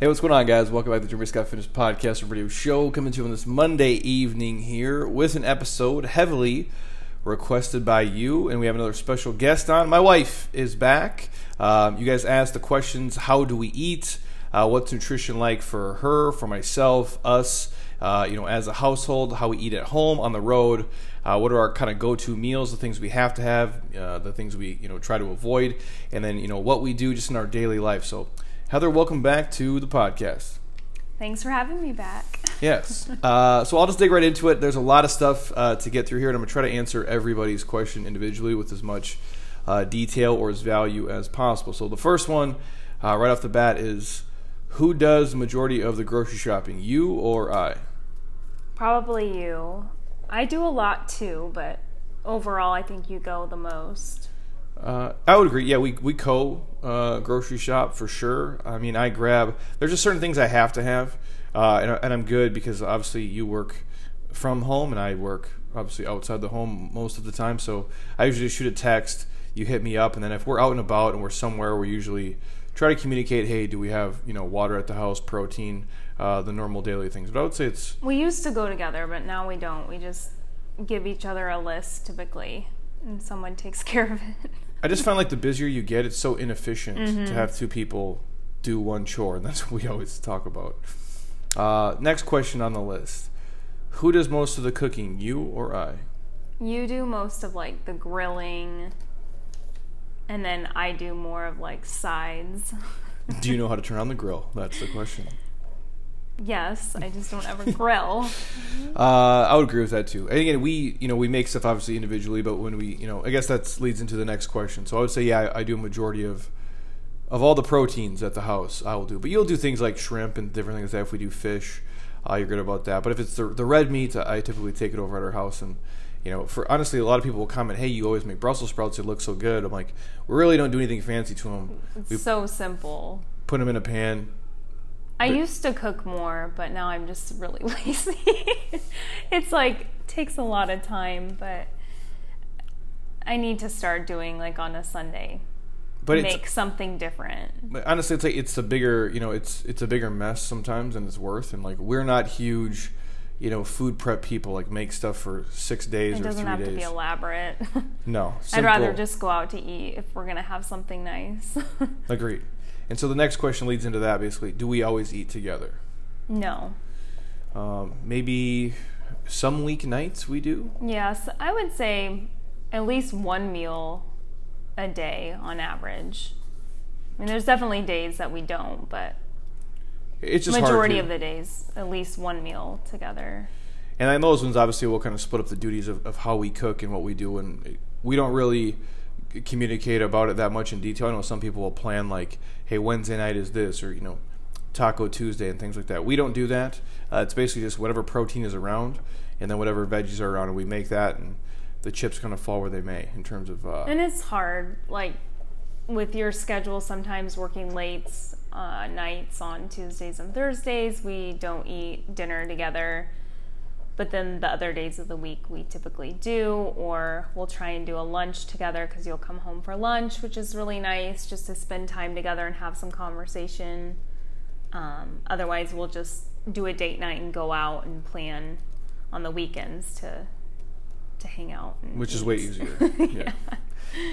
Hey, what's going on, guys? Welcome back to the Jeremy Scott Fitness Podcast and Radio Show. Coming to you on this Monday evening here with an episode heavily requested by you, and we have another special guest on. My wife is back. Um, you guys asked the questions: How do we eat? Uh, what's nutrition like for her, for myself, us? Uh, you know, as a household, how we eat at home, on the road. Uh, what are our kind of go-to meals? The things we have to have, uh, the things we you know try to avoid, and then you know what we do just in our daily life. So. Heather, welcome back to the podcast. Thanks for having me back. Yes. Uh, so I'll just dig right into it. There's a lot of stuff uh, to get through here, and I'm going to try to answer everybody's question individually with as much uh, detail or as value as possible. So the first one, uh, right off the bat, is who does the majority of the grocery shopping, you or I? Probably you. I do a lot too, but overall, I think you go the most. Uh, I would agree. Yeah, we we co uh, grocery shop for sure. I mean, I grab. There's just certain things I have to have, uh, and, and I'm good because obviously you work from home and I work obviously outside the home most of the time. So I usually shoot a text. You hit me up, and then if we're out and about and we're somewhere, we usually try to communicate. Hey, do we have you know water at the house, protein, uh, the normal daily things. But I would say it's. We used to go together, but now we don't. We just give each other a list typically, and someone takes care of it. I just find like the busier you get, it's so inefficient mm-hmm. to have two people do one chore, and that's what we always talk about. Uh, next question on the list: Who does most of the cooking, you or I? You do most of like the grilling, and then I do more of like sides. do you know how to turn on the grill? That's the question. Yes, I just don't ever grill. Uh, I would agree with that too. And again, we you know we make stuff obviously individually, but when we you know I guess that leads into the next question. So I would say yeah, I, I do a majority of of all the proteins at the house. I will do, but you'll do things like shrimp and different things. Like that if we do fish, uh, you're good about that. But if it's the the red meat, I typically take it over at our house and. You know, for honestly, a lot of people will comment, "Hey, you always make Brussels sprouts. It looks so good." I'm like, we really don't do anything fancy to them. It's we so simple. Put them in a pan, I used to cook more, but now I'm just really lazy. it's like takes a lot of time, but I need to start doing like on a Sunday. But make something different. But honestly, it's like it's a bigger, you know, it's it's a bigger mess sometimes than it's worth. And like we're not huge, you know, food prep people. Like make stuff for six days it or three days. It doesn't have to be elaborate. no, simple. I'd rather just go out to eat if we're gonna have something nice. Agreed. And so the next question leads into that basically do we always eat together? No. Um, maybe some weeknights we do? Yes, I would say at least one meal a day on average. I mean, there's definitely days that we don't, but it's just majority of the days, at least one meal together. And know those ones obviously we'll kind of split up the duties of, of how we cook and what we do, and we don't really communicate about it that much in detail. I know some people will plan like, hey, Wednesday night is this, or you know, Taco Tuesday and things like that. We don't do that. Uh, it's basically just whatever protein is around, and then whatever veggies are around, and we make that, and the chips kind of fall where they may in terms of. Uh, and it's hard, like with your schedule. Sometimes working late uh, nights on Tuesdays and Thursdays, we don't eat dinner together but then the other days of the week we typically do, or we'll try and do a lunch together because you'll come home for lunch, which is really nice just to spend time together and have some conversation. Um, otherwise, we'll just do a date night and go out and plan on the weekends to to hang out. Which eat. is way easier. yeah.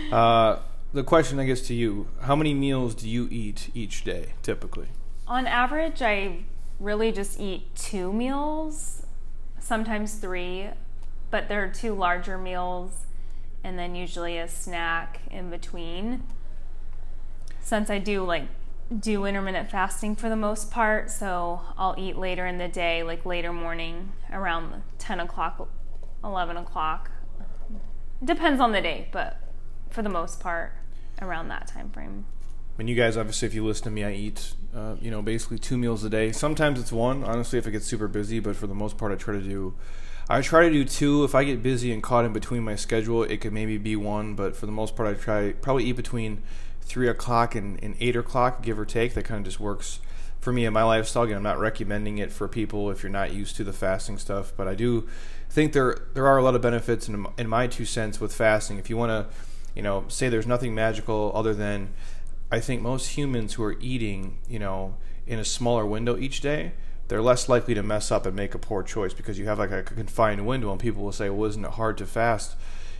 yeah. Uh, the question, I guess, to you: How many meals do you eat each day, typically? On average, I really just eat two meals sometimes three, but there are two larger meals and then usually a snack in between. Since I do like do intermittent fasting for the most part, so I'll eat later in the day, like later morning, around 10 o'clock, 11 o'clock. Depends on the day, but for the most part, around that time frame. And you guys, obviously, if you listen to me, I eat, uh, you know, basically two meals a day. Sometimes it's one, honestly, if it gets super busy. But for the most part, I try to do, I try to do two. If I get busy and caught in between my schedule, it could maybe be one. But for the most part, I try probably eat between three o'clock and, and eight o'clock, give or take. That kind of just works for me and my lifestyle. Again, I'm not recommending it for people if you're not used to the fasting stuff, but I do think there there are a lot of benefits in, in my two cents with fasting. If you want to, you know, say there's nothing magical other than I think most humans who are eating, you know, in a smaller window each day, they're less likely to mess up and make a poor choice because you have like a confined window and people will say, well, isn't it hard to fast,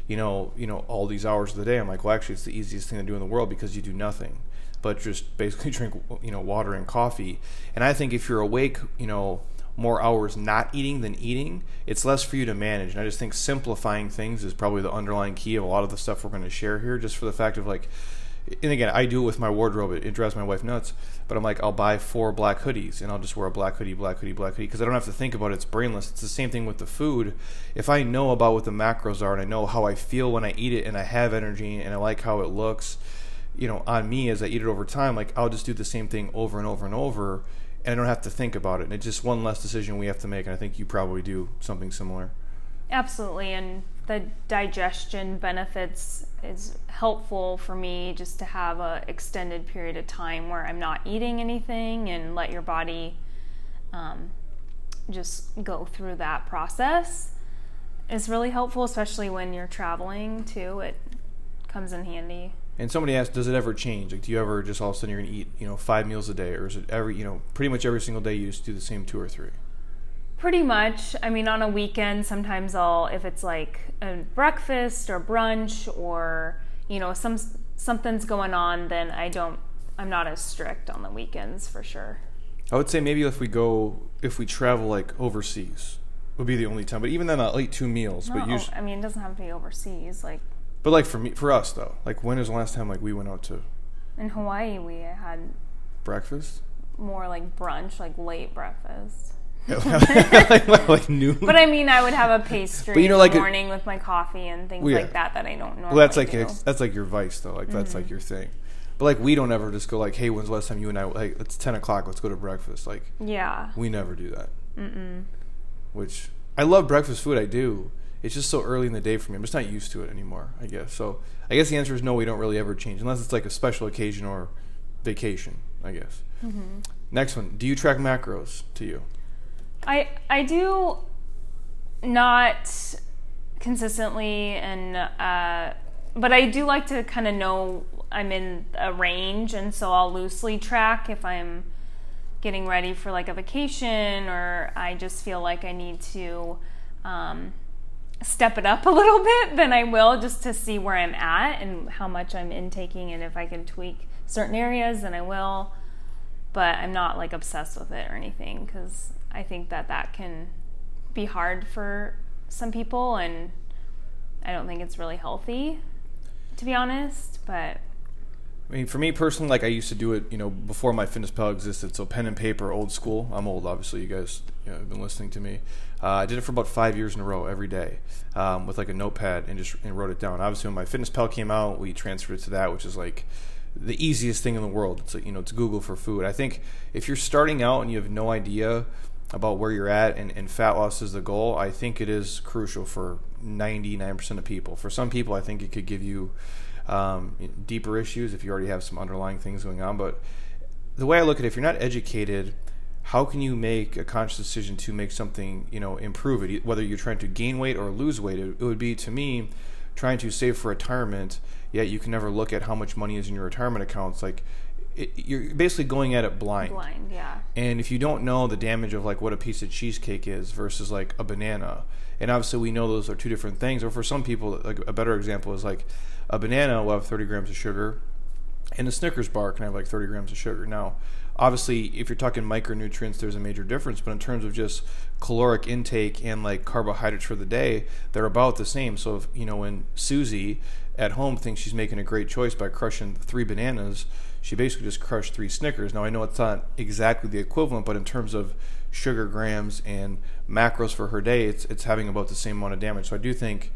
you know, you know, all these hours of the day? I'm like, well, actually, it's the easiest thing to do in the world because you do nothing but just basically drink, you know, water and coffee. And I think if you're awake, you know, more hours not eating than eating, it's less for you to manage. And I just think simplifying things is probably the underlying key of a lot of the stuff we're going to share here, just for the fact of like, and again, I do it with my wardrobe. It, it drives my wife nuts. But I'm like, I'll buy four black hoodies and I'll just wear a black hoodie, black hoodie, black hoodie because I don't have to think about it. It's brainless. It's the same thing with the food. If I know about what the macros are and I know how I feel when I eat it and I have energy and I like how it looks, you know, on me as I eat it over time, like I'll just do the same thing over and over and over and I don't have to think about it. And it's just one less decision we have to make. And I think you probably do something similar. Absolutely. And the digestion benefits is helpful for me just to have a extended period of time where I'm not eating anything and let your body um, just go through that process is really helpful, especially when you're traveling too. It comes in handy. And somebody asked, does it ever change? Like, do you ever just all of a sudden you're going to eat, you know, five meals a day, or is it every, you know, pretty much every single day you just do the same two or three? Pretty much. I mean, on a weekend, sometimes I'll, if it's like a breakfast or brunch or, you know, some something's going on, then I don't, I'm not as strict on the weekends for sure. I would say maybe if we go, if we travel like overseas, would be the only time. But even then, I'll eat two meals. No, but usually, I mean, it doesn't have to be overseas. Like but like for me, for us though, like when is the last time like we went out to in Hawaii, we had breakfast? more like brunch, like late breakfast. Like, like noon. But I mean, I would have a pastry But you know, in like the a- morning with my coffee and things Well, yeah. like that that I don't normally well, that's like do. that's like your vice though. Like that's Mm-hmm. like your thing. But like we don't ever just go like, hey, when's the last time you and I like it's ten o'clock, let's go to breakfast. Like yeah. we never do that. Mm-mm. Which I love breakfast food. I do. It's just so early in the day for me. I'm just not used to it anymore. I guess. So I guess the answer is no. We don't really ever change unless it's like a special occasion or vacation. I guess. Mm-hmm. Next one. Do you track macros to you? I I do not consistently and uh, but I do like to kind of know I'm in a range and so I'll loosely track if I'm getting ready for like a vacation or I just feel like I need to um, step it up a little bit then I will just to see where I'm at and how much I'm intaking and if I can tweak certain areas then I will. But I'm not like obsessed with it or anything because I think that that can be hard for some people, and I don't think it's really healthy, to be honest. But I mean, for me personally, like I used to do it, you know, before MyFitnessPal existed. So pen and paper, old school. I'm old, obviously. You guys you know, have been listening to me. Uh, I did it for about five years in a row, every day, um, with like a notepad and just and wrote it down. Obviously, when MyFitnessPal came out, we transferred it to that, which is like the easiest thing in the world. It's like, you know, it's Google for food. I think if you're starting out and you have no idea about where you're at and, and fat loss is the goal, I think it is crucial for 99% of people. For some people, I think it could give you um, deeper issues if you already have some underlying things going on. But the way I look at it, if you're not educated, how can you make a conscious decision to make something, you know, improve it? Whether you're trying to gain weight or lose weight, it, it would be to me trying to save for retirement. Yet you can never look at how much money is in your retirement accounts. Like it, you're basically going at it blind. blind, yeah. And if you don't know the damage of like what a piece of cheesecake is versus like a banana, and obviously we know those are two different things. Or for some people, like a better example is like a banana will have 30 grams of sugar, and a Snickers bar can have like 30 grams of sugar. Now, obviously, if you're talking micronutrients, there's a major difference. But in terms of just caloric intake and like carbohydrates for the day, they're about the same. So if you know when Susie at home thinks she's making a great choice by crushing three bananas, she basically just crushed three Snickers. Now I know it's not exactly the equivalent, but in terms of sugar grams and macros for her day, it's it's having about the same amount of damage. So I do think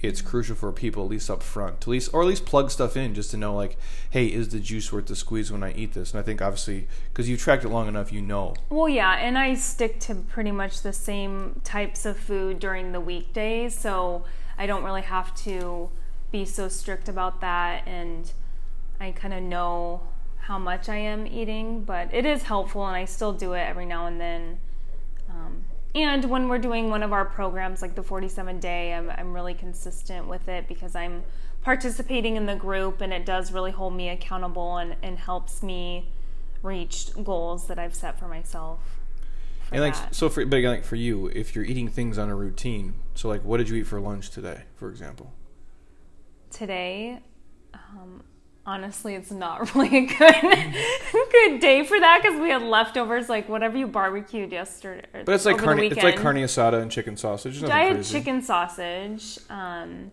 it's crucial for people at least up front to at least or at least plug stuff in just to know like hey is the juice worth the squeeze when i eat this and i think obviously because you've tracked it long enough you know Well, yeah, and I stick to pretty much the same types of food during the weekdays, so I don't really have to be so strict about that, and I kind of know how much I am eating, but it is helpful, and I still do it every now and then. Um, and when we're doing one of our programs, like the 47 day, I'm, I'm really consistent with it because I'm participating in the group, and it does really hold me accountable and, and helps me reach goals that I've set for myself. For And like that. so for but again, like for you, if you're eating things on a routine, so like what did you eat for lunch today, for example? today, um, honestly, it's not really a good good day for that because we had leftovers, like whatever you barbecued yesterday. But it's like carne, it's like carne asada and chicken sausage. I had crazy. chicken sausage, um,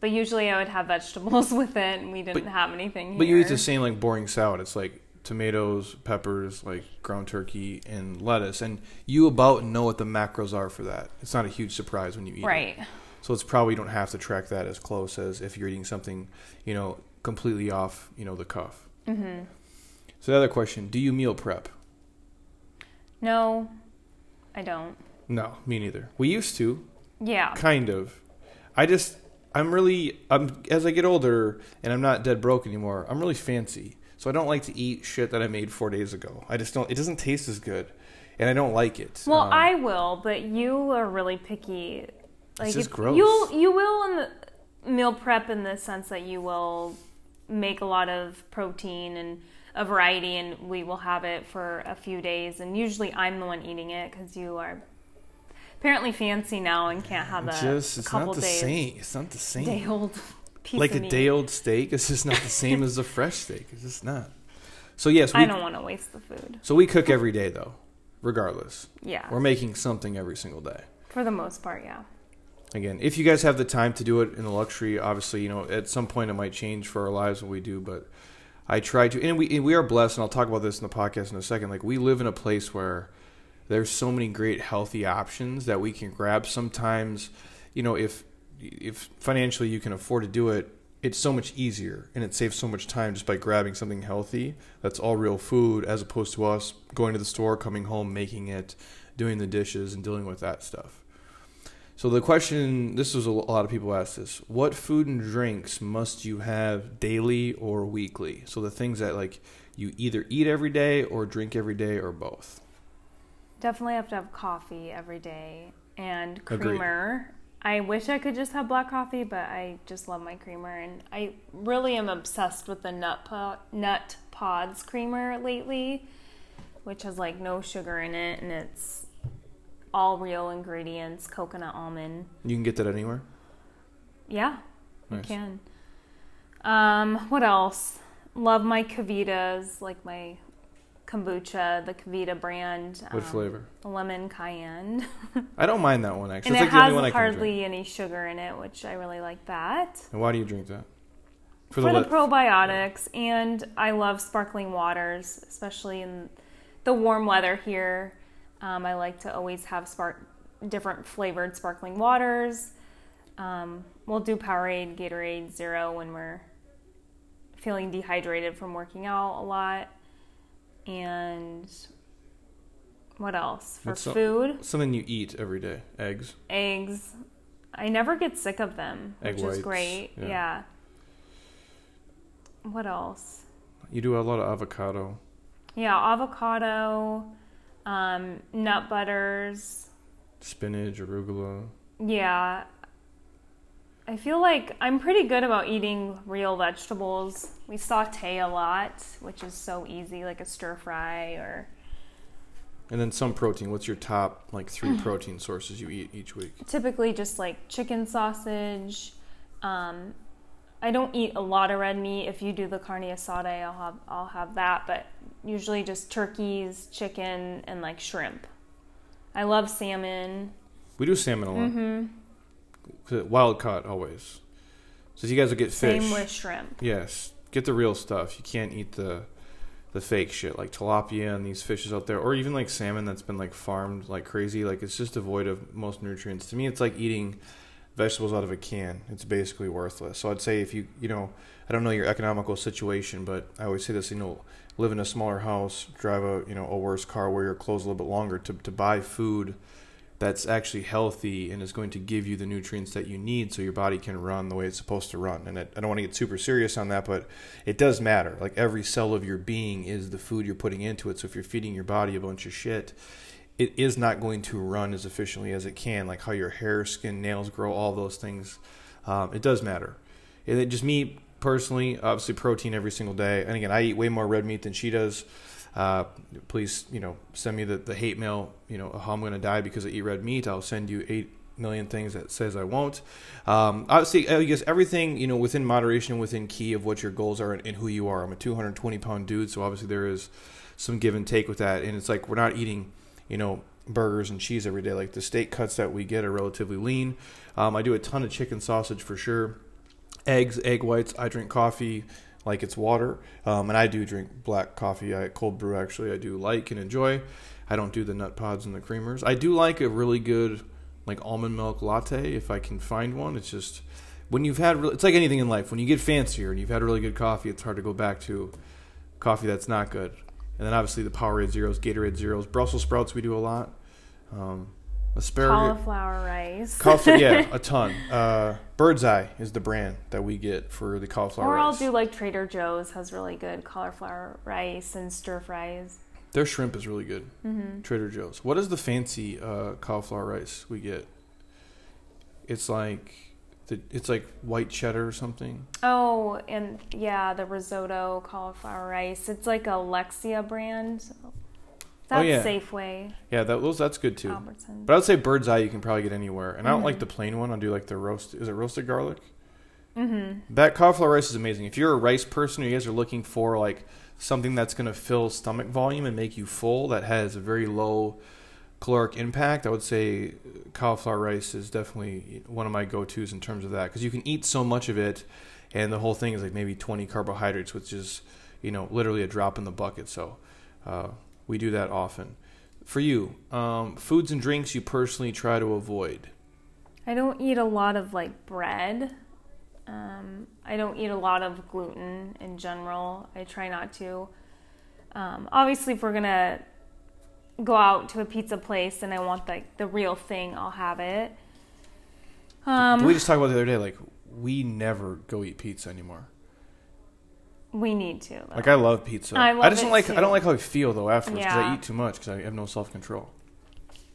but usually I would have vegetables with it, and we didn't But- have anything. Here. But you eat the same like boring salad. It's like tomatoes, peppers, like ground turkey, and lettuce, and you about know what the macros are for that. It's not a huge surprise when you eat it. right? So it's probably you don't have to track that as close as if you're eating something, you know, completely off, you know, the cuff. hmm So the other question: Do you meal prep? No, I don't. No, me neither. We used to, Yeah, kind of. I just, I'm really, I'm as I get older and I'm not dead broke anymore. I'm really fancy, so I don't like to eat shit that I made four days ago. I just don't. It doesn't taste as good, and I don't like it. Well, Um, I will, but you are really picky. Like just if- gross. You'll you will in the meal prep in the sense that you will make a lot of protein and a variety, and we will have it for a few days. And usually, I'm the one eating it because you are apparently fancy now and can't have a, just it's couple not the days same. It's not the same. day old piece like a meat. day old steak is just not the same as a fresh steak. It's just not. So yes, we I don't want to waste the food. so we cook every day though, regardless. Yeah, We're making something every single day. for the most part, yeah. Again, if you guys have the time to do it in the luxury, obviously, you know, at some point it might change for our lives what we do, but I try to, and we and we are blessed, and I'll talk about this in the podcast in a second. Like we live in a place where there's so many great healthy options that we can grab. Sometimes, you know, if if financially you can afford to do it, it's so much easier and it saves so much time just by grabbing something healthy that's all real food, as opposed to us going to the store, coming home, making it, doing the dishes, and dealing with that stuff. So the question, this was a lot of people ask this: What food and drinks must you have daily or weekly? So the things that like you either eat every day or drink every day or both. Definitely have to have coffee every day and Agreed. creamer. I wish I could just have black coffee, but I just love my creamer, and I really am obsessed with the nut po- nut pods creamer lately, which has like no sugar in it, and it's all real ingredients, coconut almond. You can get that anywhere. Yeah, you can. Um, what else? Love my Kevitas, like my kombucha, the Kevita brand. What um, flavor? Lemon cayenne. I don't mind that one actually. and it's it like the has only one I hardly any sugar in it, which I really like that. And why do you drink that? For, the, li- probiotics, and I love sparkling waters, especially in the warm weather here. Um, I like to always have spark different flavored sparkling waters. Um, we'll do Powerade, Gatorade, Zero when we're feeling dehydrated from working out a lot. And what else? For food, something you eat every day. Eggs. eggs. I never get sick of them, Egg which whites, is great. yeah. Yeah. What else? You do a lot of avocado. Yeah, avocado, um, nut butters. Spinach, arugula. Yeah. I feel like I'm pretty good about eating real vegetables. We saute a lot, which is so easy, like a stir fry or And then some protein. What's your top like three protein sources you eat each week? typically just like chicken sausage. Um, I don't eat a lot of red meat. If you do the carne asada, I'll have I'll have that, but usually just turkeys, chicken, and like shrimp. I love salmon. We do salmon a lot. hmm 'Cause Wild caught always. So if you guys will get fish. Same with shrimp. Yes, get the real stuff. You can't eat the the fake shit like tilapia and these fishes out there, or even like salmon that's been like farmed like crazy. Like it's just devoid of most nutrients. To me, it's like eating vegetables out of a can. It's basically worthless. So I'd say if you you know I don't know your economical situation, but I always say this. You know, live in a smaller house, drive a you know a worse car, wear your clothes a little bit longer to to buy food that's actually healthy and is going to give you the nutrients that you need so your body can run the way it's supposed to run. And it, I don't want to get super serious on that, but it does matter. Like every cell of your being is the food you're putting into it. So if you're feeding your body a bunch of shit, it is not going to run as efficiently as it can. Like how your hair, skin, nails grow, all those things. Um, it does matter. And it just me personally, obviously protein every single day. And again, I eat way more red meat than she does. Uh, please, you know, send me the, the hate mail. You know how I'm going to die because I eat red meat. I'll send you eight million things that says I won't. Um, obviously, I guess everything you know within moderation, within key of what your goals are and, and who you are. I'm a 220 pound dude, so obviously there is some give and take with that. And it's like we're not eating, you know, burgers and cheese every day. Like the steak cuts that we get are relatively lean. Um, I do a ton of chicken sausage for sure. Eggs, egg whites. I drink coffee like it's water, um, and I do drink black coffee. I cold brew actually. I do like and enjoy. I don't do the nut pods and the creamers. I do like a really good like almond milk latte if I can find one. It's just when you've had it's like anything in life. When you get fancier and you've had really good coffee, it's hard to go back to coffee that's not good. And then obviously the Powerade Zeros, Gatorade Zeros, Brussels sprouts we do a lot. Um, asparagus, Cauliflower rice. cauliflower, yeah, a ton. Uh, Bird's Eye is the brand that we get for the cauliflower or I'll rice. do like Trader Joe's has really good cauliflower rice and stir fries. Their shrimp is really good. Mm-hmm. Trader Joe's. What is the fancy uh, cauliflower rice we get? It's like the, it's like white cheddar or something. Oh, and yeah, the risotto cauliflower rice. It's like Alexia brand. That's Oh, yeah. Safeway, Yeah, that those that's good too. Albertsons. But I would say bird's eye you can probably get anywhere. And I don't Mm-hmm. like the plain one. I'll do like the roast. Is it roasted garlic? mm-hmm. That cauliflower rice is amazing. If you're a rice person, or you guys are looking for like something that's going to fill stomach volume and make you full, that has a very low caloric impact. I would say cauliflower rice is definitely one of my go-tos in terms of that because you can eat so much of it, and the whole thing is like maybe 20 carbohydrates, which is you know literally a drop in the bucket. So uh, we do that often. For you, um, foods and drinks you personally try to avoid. I don't eat a lot of like bread. Um, I don't eat a lot of gluten in general. I try not to. Um, obviously, if we're gonna go out to a pizza place and I want like the real thing, I'll have it. Um, we just talked about the other day, like we never go eat pizza anymore. We need to. Though. Like I love pizza. I love I just don't like too. I don't like how I feel though afterwards because I eat too much because I have no self control.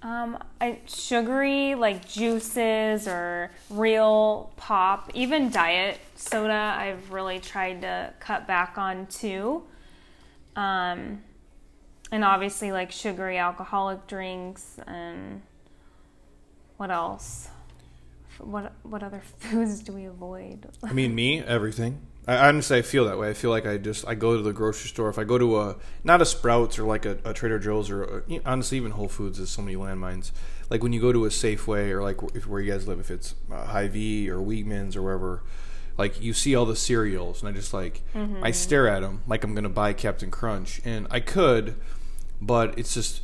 Um, I, sugary like juices or real pop, even diet soda. I've really tried to cut back on too. Um, and obviously like sugary alcoholic drinks and what else? What what other foods do we avoid? I mean, me everything. I honestly I feel that way. I feel like I just I go to the grocery store. If I go to a not a Sprouts or like a, a Trader Joe's or a, you know, honestly even Whole Foods, there's so many landmines. Like when you go to a Safeway or like if, where you guys live, if it's uh, Hy-Vee or Wegmans or wherever, like you see all the cereals and I just like I stare at them like I'm gonna buy Captain Crunch and I could, but it's just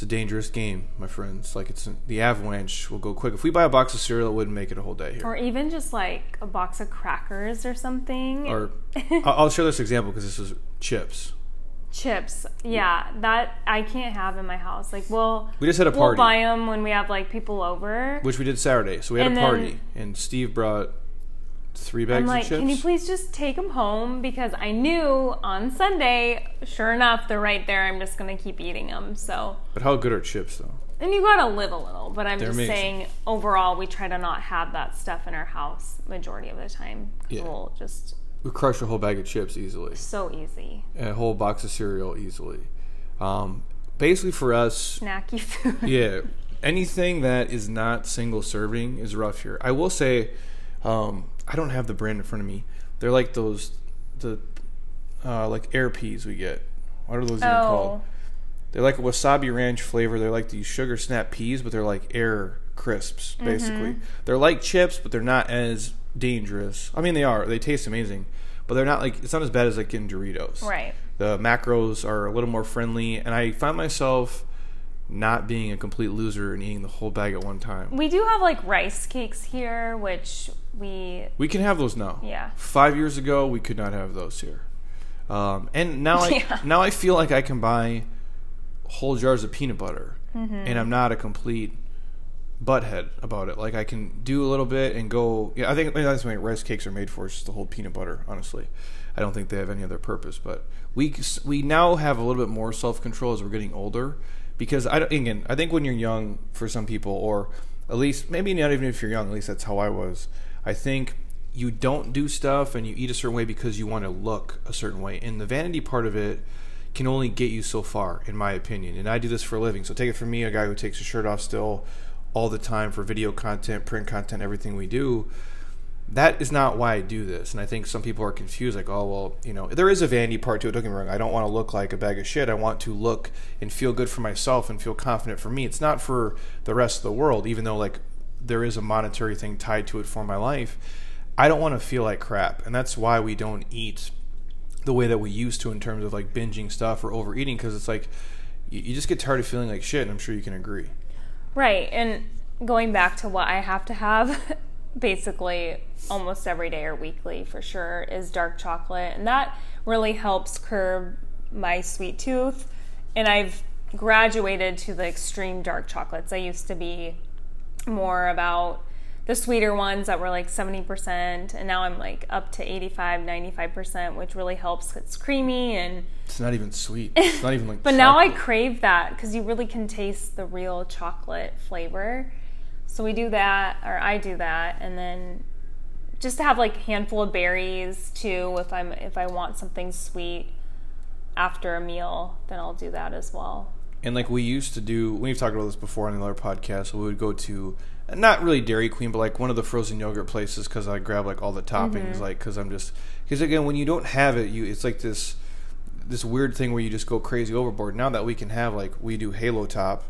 it's a dangerous game, my friends. Like it's the avalanche will go quick. If we buy a box of cereal, it wouldn't make it a whole day here. Or even just like a box of crackers or something. or I'll share this example because this is chips. Chips, yeah, that I can't have in my house. Like, we'll We just had a party. we'll buy them when we have like people over. which we did Saturday. So we had And a party, and Steve brought three bags of chips. I'm like, can you please just take them home? Because I knew on Sunday, sure enough, they're right there. I'm just gonna keep eating them. So, But how good are chips though? and you gotta live a little. But I'm They're just amazing. saying, overall, we try to not have that stuff in our house majority of the time. Yeah. We'll just We crush a whole bag of chips easily, so easy a whole box of cereal easily. Um, basically, for us, snacky food. yeah, anything that is not single serving is rough here. I will say, um, I don't have the brand in front of me. They're like those, the uh, like air peas we get. What are those even called? oh, They're like a wasabi ranch flavor. They're like these sugar snap peas, but they're like air crisps, basically. They're like chips, but they're not as dangerous. I mean, they are. They taste amazing, but they're not like it's not as bad as like getting Doritos. right. The macros are a little more friendly, and I find myself not being a complete loser and eating the whole bag at one time. We do have like rice cakes here, which we We can have those now. yeah. Five years ago, we could not have those here, um, and now I Yeah. now I feel like I can buy whole jars of peanut butter, Mm-hmm. and I'm not a complete butthead about it. Like I can do a little bit and go. Yeah, I think that's what rice cakes are made for. Is just to hold peanut butter. Honestly, I don't think they have any other purpose. But we we now have a little bit more self control as we're getting older, because I again I think when you're young, for some people, or at least maybe not even if you're young, at least that's how I was. I think you don't do stuff and you eat a certain way because you want to look a certain way. And the vanity part of it, can only get you so far, in my opinion. And I do this for a living. So take it from me, a guy who takes his shirt off still all the time for video content, print content, everything we do. That is not why I do this. And I think some people are confused, like, oh, well, you know, there is a vanity part to it. Don't get me wrong. I don't want to look like a bag of shit. I want to look and feel good for myself and feel confident for me. It's not for the rest of the world, even though, like, there is a monetary thing tied to it for my life. I don't want to feel like crap. And that's why we don't eat the way that we used to in terms of like binging stuff or overeating because it's like you, you just get tired of feeling like shit. And I'm sure you can agree. Right. And going back to what I have to have basically almost every day or weekly for sure is dark chocolate. And that really helps curb my sweet tooth. And I've graduated to the extreme dark chocolates. I used to be more about the sweeter ones that were like 70% and now i'm like up to 85 95% which really helps it's creamy and it's not even sweet it's not even like but chocolate. now i crave that because you really can taste the real chocolate flavor so we do that or i do that and then just to have like a handful of berries too if i'm if i want something sweet after a meal then i'll do that as well and like we used to do we've talked about this before on another podcast we would go to not really Dairy Queen, but like one of the frozen yogurt places because I grab like all the toppings, mm-hmm. like because I'm just because again when you don't have it, you it's like this this weird thing where you just go crazy overboard. Now that we can have like we do Halo Top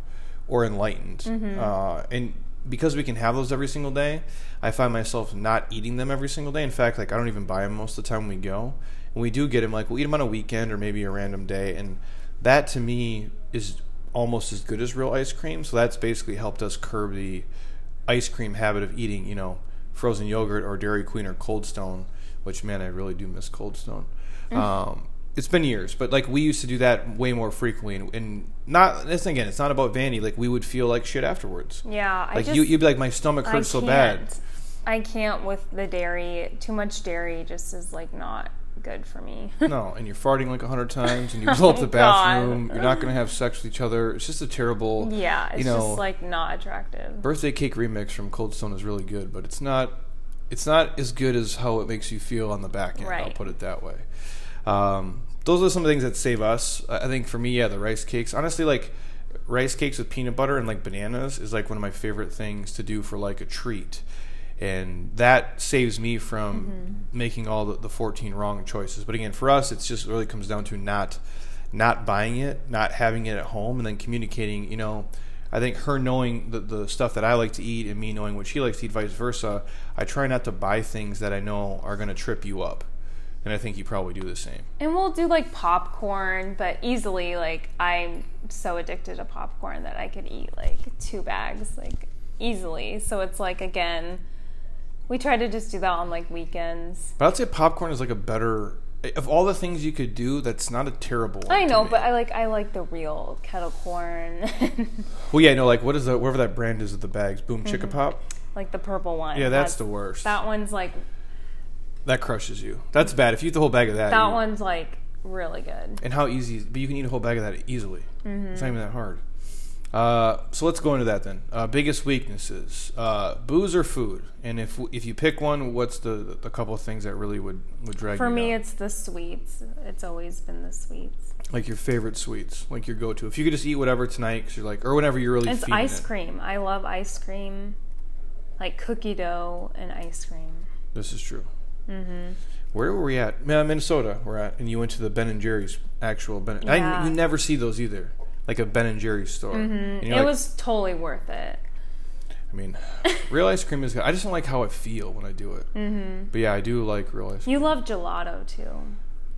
or Enlightened, mm-hmm. uh, and because we can have those every single day, I find myself not eating them every single day. In fact, like I don't even buy them most of the time we go. And we do get them, like we'll eat them on a weekend or maybe a random day, and that to me is almost as good as real ice cream. So that's basically helped us curb the ice cream habit of eating, you know, frozen yogurt or Dairy Queen or Cold Stone, which man, I really do miss Cold Stone. Mm. Um, it's been years, but like we used to do that way more frequently, and, and not this again. It's not about vanity. Like we would feel like shit afterwards. Yeah, like just, you, you'd be like, my stomach hurts so bad. I can't with the dairy. Too much dairy just is like not good for me. no, and you're farting like a hundred times, and you blow up the oh, bathroom. God. You're not going to have sex with each other. It's just a terrible. Yeah, it's you know, just like not attractive. Birthday cake remix from Cold Stone is really good, but it's not. It's not as good as how it makes you feel on the back end. Right. I'll put it that way. Um, those are some things that save us. I think for me, yeah, the rice cakes. Honestly, like rice cakes with peanut butter and like bananas is like one of my favorite things to do for like a treat and that saves me from mm-hmm. making all the, the 14 wrong choices but again for us it's just really comes down to not not buying it not having it at home and then communicating you know i think her knowing the, the stuff that i like to eat and me knowing what she likes to eat vice versa i try not to buy things that i know are going to trip you up and i think you probably do the same and we'll do like popcorn but easily like i'm so addicted to popcorn that i could eat like two bags like easily so it's like again we try to just do that on like weekends. But I'd say popcorn is like a better of all the things you could do. That's not a terrible. I know, but I like I like the real kettle corn. well, yeah, no, like what is that? Whatever that brand is of the bags, Boom mm-hmm. Chicka Pop. Like the purple one. Yeah, that's, that's, the worst. That one's like. That crushes you. That's bad. If you eat the whole bag of that. That one's like really good. And how easy? But you can eat a whole bag of that easily. Mm-hmm. It's not even that hard. Uh, so let's go into that then. Uh, biggest weaknesses: uh, booze or food. And if if you pick one, what's the the couple of things that really would would drag For you? For me, down? it's the sweets. It's always been the sweets. Like your favorite sweets, like your go to. If you could just eat whatever tonight, because you're like, or whenever you're really. It's ice it. cream. I love ice cream, like cookie dough and ice cream. This is true. Mm-hmm. Where were we at? Minnesota. We're at, and you went to the Ben and Jerry's actual Ben. Yeah. I, you never see those either like a Ben and Jerry's store. Mm-hmm. it like, was totally worth it. I mean, real ice cream is good. I just don't like how I feel when I do it. Mm-hmm. But yeah, I do like real ice. cream. You love gelato too.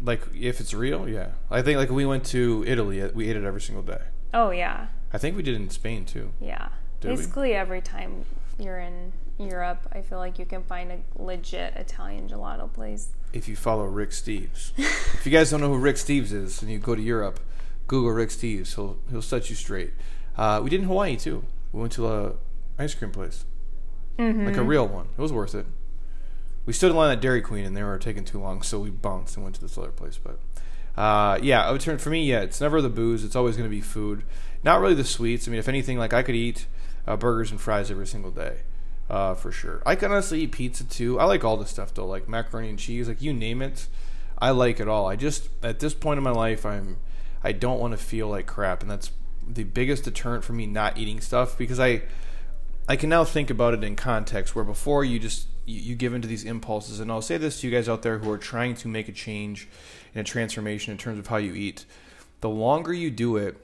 Like if it's real, yeah. I think like we went to Italy, uh, we ate it every single day. Oh yeah. I think we did in Spain too. Yeah. Did Basically, we? every time you're in Europe, I feel like you can find a legit Italian gelato place. If you follow Rick Steves. if you guys don't know who Rick Steves is and you go to Europe, Google Rick Steves. He'll he'll set you straight. Uh, we did in Hawaii too. We went to a ice cream place, mm-hmm. like a real one. It was worth it. We stood in line at Dairy Queen and they were taking too long, so we bounced and went to this other place. But uh, yeah, I would turn for me. Yeah, it's never the booze. It's always going to be food. Not really the sweets. I mean, if anything, like I could eat uh, burgers and fries every single day. Uh, for sure. I can honestly eat pizza too. I like all the stuff though, like macaroni and cheese, like you name it. I like it all. I just at this point in my life, I'm I don't want to feel like crap, and that's the biggest deterrent for me not eating stuff because I I can now think about it in context where before you just you, you give into these impulses and I'll say this to you guys out there who are trying to make a change and a transformation in terms of how you eat. The longer you do it,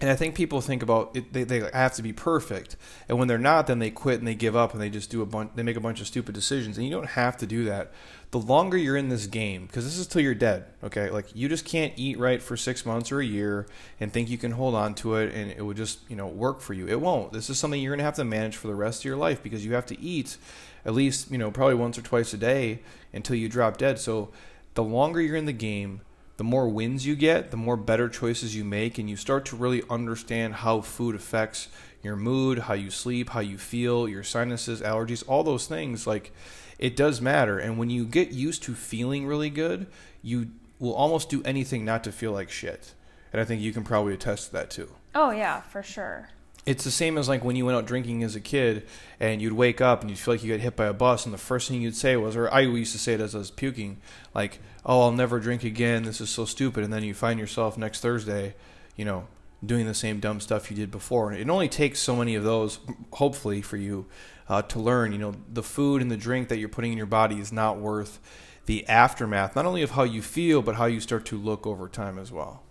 and I think people think about it, they, they have to be perfect, and when they're not, then they quit and they give up and they just do a bunch, they make a bunch of stupid decisions, and you don't have to do that. The longer you're in this game, because this is till you're dead, okay? Like you just can't eat right for six months or a year and think you can hold on to it and it would just you know work for you. It won't. This is something you're gonna have to manage for the rest of your life because you have to eat at least you know probably once or twice a day until you drop dead. So the longer you're in the game the more wins you get, the more better choices you make, and you start to really understand how food affects your mood, how you sleep, how you feel, your sinuses, allergies, all those things. Like, it does matter. And when you get used to feeling really good, you will almost do anything not to feel like shit. And I think you can probably attest to that too. Oh, yeah, for sure it's the same as like when you went out drinking as a kid and you'd wake up and you'd feel like you got hit by a bus and the first thing you'd say was or I used to say it as I was puking like oh I'll never drink again this is so stupid and then you find yourself next Thursday you know doing the same dumb stuff you did before and it only takes so many of those hopefully for you uh, to learn you know the food and the drink that you're putting in your body is not worth the aftermath not only of how you feel but how you start to look over time as well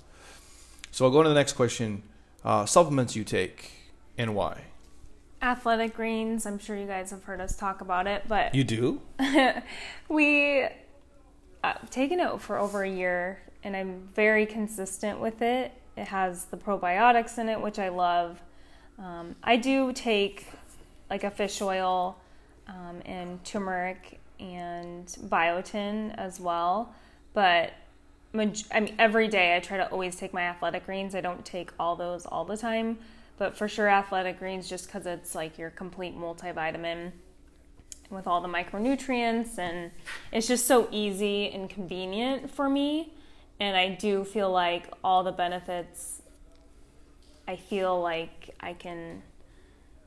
so I'll go to the next question uh, supplements you take and why? Athletic greens. I'm sure you guys have heard us talk about it, but you do. we uh, taken it for over a year, and I'm very consistent with it. It has the probiotics in it, which I love. Um, I do take like a fish oil um, and turmeric and biotin as well, but I mean every day I try to always take my athletic greens. I don't take all those all the time, but for sure, athletic greens, just because it's like your complete multivitamin with all the micronutrients, and it's just so easy and convenient for me. And I do feel like all the benefits, I feel like I can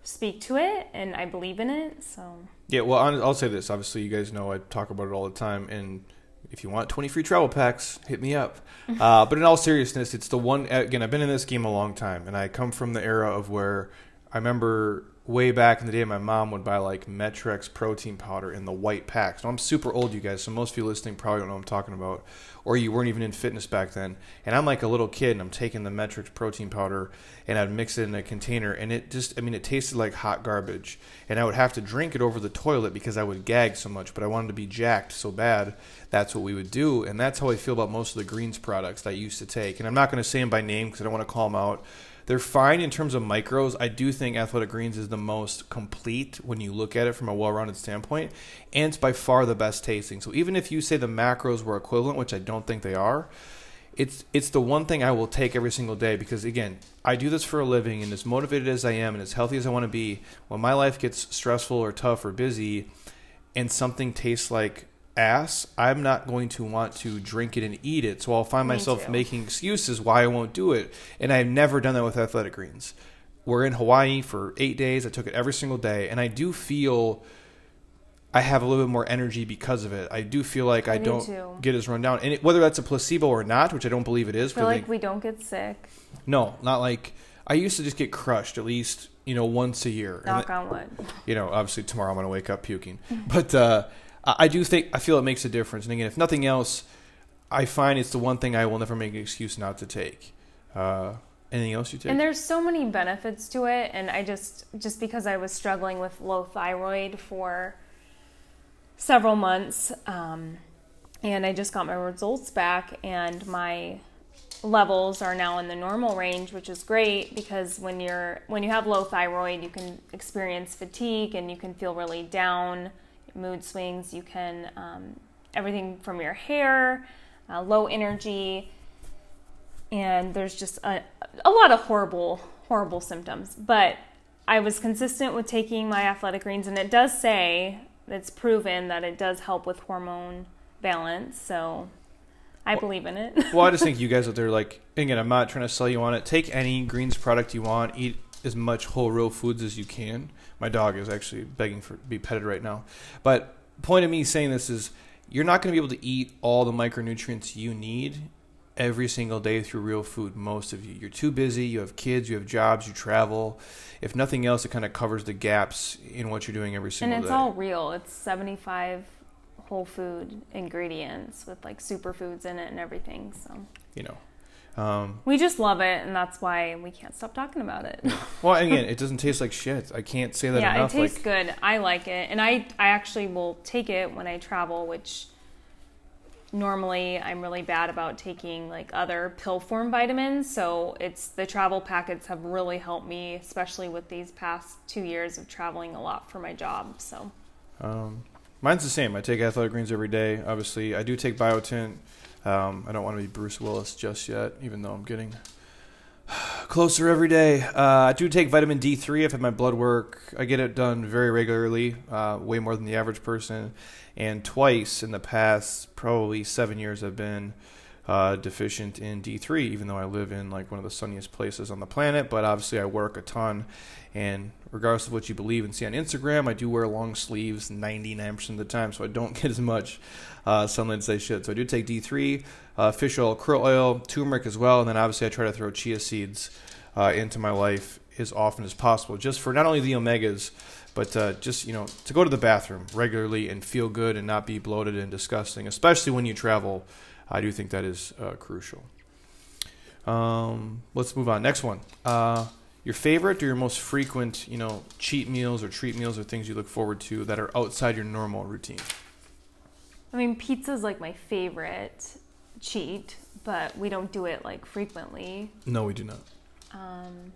speak to it and I believe in it. So, yeah, well, I'll say this. Obviously, you guys know I talk about it all the time. And if you want 20 free travel packs, hit me up. Uh, but in all seriousness, it's the one, again, I've been in this game a long time, and I come from the era of where I remember way back in the day, my mom would buy like Met-Rx protein powder in the white packs. Now, I'm super old, you guys, so most of you listening probably don't know what I'm talking about, or you weren't even in fitness back then. And I'm like a little kid, and I'm taking the Met-Rx protein powder, and I'd mix it in a container, and it just, I mean, it tasted like hot garbage. And I would have to drink it over the toilet because I would gag so much, but I wanted to be jacked so bad. That's what we would do, and that's how I feel about most of the greens products that I used to take. And I'm not going to say them by name because I don't want to call them out they're fine in terms of micros. I do think Athletic Greens is the most complete when you look at it from a well-rounded standpoint, and it's by far the best tasting. So even if you say the macros were equivalent, which I don't think they are, it's it's the one thing I will take every single day because again, I do this for a living and as motivated as I am and as healthy as I want to be, when my life gets stressful or tough or busy and something tastes like ass, I'm not going to want to drink it and eat it. So I'll find Me myself too. making excuses why I won't do it. And I've never done that with athletic greens. We're in Hawaii for eight days. I took it every single day, and I do feel I have a little bit more energy because of it. I do feel like I, I don't too. get as run down, and it, whether that's a placebo or not, which I don't believe it is. I feel like the, we don't get sick. No, not like I used to just get crushed at least you know once a year. Knock on wood. You know, obviously tomorrow I'm going to wake up puking, but. uh I do think I feel it makes a difference. And again, if nothing else, I find it's the one thing I will never make an excuse not to take. Uh, anything else you take? And there's so many benefits to it, and I just just because I was struggling with low thyroid for several months, um, and I just got my results back, and my levels are now in the normal range, which is great because when you're when you have low thyroid, you can experience fatigue and you can feel really down mood swings. You can, um, everything from your hair, uh, low energy, and there's just a, a lot of horrible, horrible symptoms. But I was consistent with taking my athletic greens, and it does say it's proven that it does help with hormone balance. So I well, believe in it. well, I just think you guys out there, like, again, I'm not trying to sell you on it. Take any greens product you want, eat as much whole real foods as you can. My dog is actually begging for be petted right now. But point of me saying this is you're not going to be able to eat all the micronutrients you need every single day through real food. Most of you, you're too busy. You have kids. You have jobs. You travel. If nothing else, it kind of covers the gaps in what you're doing every single day And it's day. all real. It's 75 whole food ingredients with like superfoods in it and everything. So you know. Um, we just love it, and that's why we can't stop talking about it. well, again, it doesn't taste like shit. I can't say that yeah, enough. it tastes like, good. I like it, and I I actually will take it when I travel, which normally I'm really bad about taking like other pill form vitamins. So it's the travel packets have really helped me, especially with these past two years of traveling a lot for my job. So Um, mine's the same. I take athletic greens every day. Obviously, I do take biotin. Um, I don't want to be Bruce Willis just yet, even though I'm getting closer every day. Uh, I do take vitamin D3. I've had my blood work. I get it done very regularly, uh, way more than the average person. And twice in the past, probably seven years, I've been uh, deficient in D3, even though I live in like one of the sunniest places on the planet. But obviously, I work a ton, and regardless of what you believe and see on Instagram, I do wear long sleeves 99% of the time, so I don't get as much uh, sunlight as I should. So I do take D3, uh, fish oil, krill oil, turmeric as well, and then obviously I try to throw chia seeds uh, into my life as often as possible, just for not only the omegas, but uh, just you know to go to the bathroom regularly and feel good and not be bloated and disgusting, especially when you travel. I do think that is uh, crucial. Um, let's move on. Next one. Uh, your favorite or your most frequent, you know, cheat meals or treat meals or things you look forward to that are outside your normal routine. I mean, pizza's like my favorite cheat, but we don't do it like frequently. No, we do not. Um,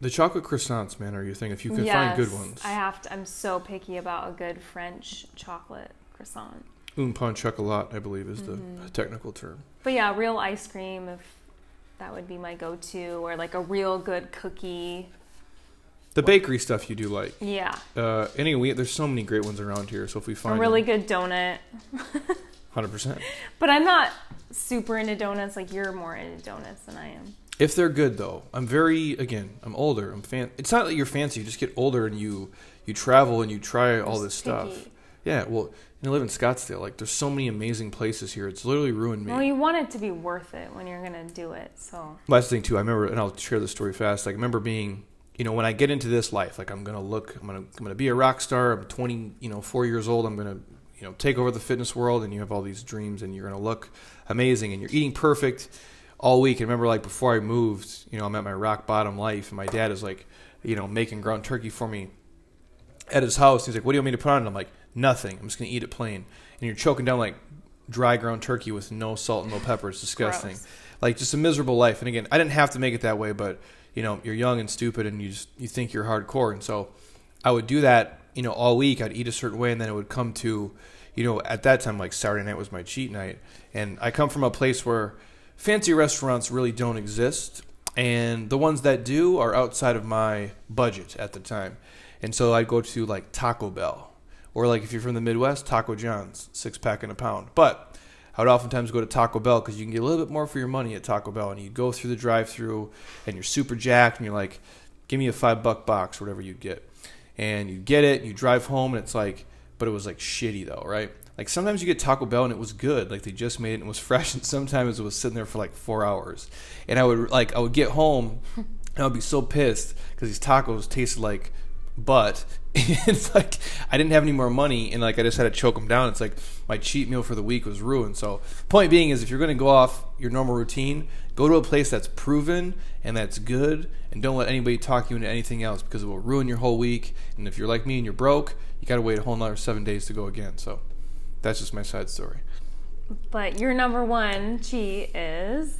The chocolate croissants, man, are your thing. If you can yes, find good ones. I have to. I'm so picky about a good French chocolate croissant. Un pain chocolat, I believe, is the Mm-hmm. technical term. But yeah, real ice cream, if that would be my go-to, or like a real good cookie. The bakery stuff you do like. Yeah, Uh, anyway, there's so many great ones around here. So if we find a really good donut. hundred percent. But I'm not super into donuts. Like you're more into donuts than I am. If they're good though, I'm very again. I'm older. I'm fan. It's not that you're fancy. You just get older and you you travel and you try all this stuff. Yeah. Well, you live in Scottsdale. Like there's so many amazing places here. It's literally ruined me. Well, you want it to be worth it when you're gonna do it. So Last thing too, I remember, and I'll share the story fast. Like I remember being, you know, when I get into this life, like I'm gonna look, I'm gonna, I'm gonna be a rock star. I'm 20, you know, four years old. I'm gonna, you know, take over the fitness world, and you have all these dreams, and you're gonna look amazing, and you're eating perfect all week. And remember, like before I moved, you know, I'm at my rock bottom life, and my dad is like, you know, making ground turkey for me at his house. He's like, "What do you want me to put on?" And I'm like, "Nothing. I'm just gonna eat it plain." And you're choking down like dry ground turkey with no salt and no pepper. It's disgusting. Gross. Like just a miserable life. And again, I didn't have to make it that way, but you know, you're young and stupid, and you just you think you're hardcore, and so I would do that. You know, all week. I'd eat a certain way, and then it would come to, you know, at that time like Saturday night was my cheat night, and I come from a place where fancy restaurants really don't exist, and the ones that do are outside of my budget at the time, and so I'd go to like Taco Bell, or like if you're from the Midwest, Taco John's, six pack and a pound, but I would oftentimes go to Taco Bell because you can get a little bit more for your money at Taco Bell. And you go through the drive-through, and you're super jacked, and you're like, "Give me a five buck box, whatever you get." And you get it, and you drive home, and it's like, but it was like shitty though, right? Like sometimes you get Taco Bell and it was good, like they just made it and it was fresh, and sometimes it was sitting there for like four hours. And I would like I would get home, and I would be so pissed because these tacos tasted like butt. it's like I didn't have any more money, and like I just had to choke them down. It's like my cheat meal for the week was ruined. So point being is, if you're going to go off your normal routine, go to a place that's proven and that's good, and don't let anybody talk you into anything else because it will ruin your whole week. And if you're like me and you're broke, you got to wait a whole another seven days to go again. So that's just my side story. But your number one cheat is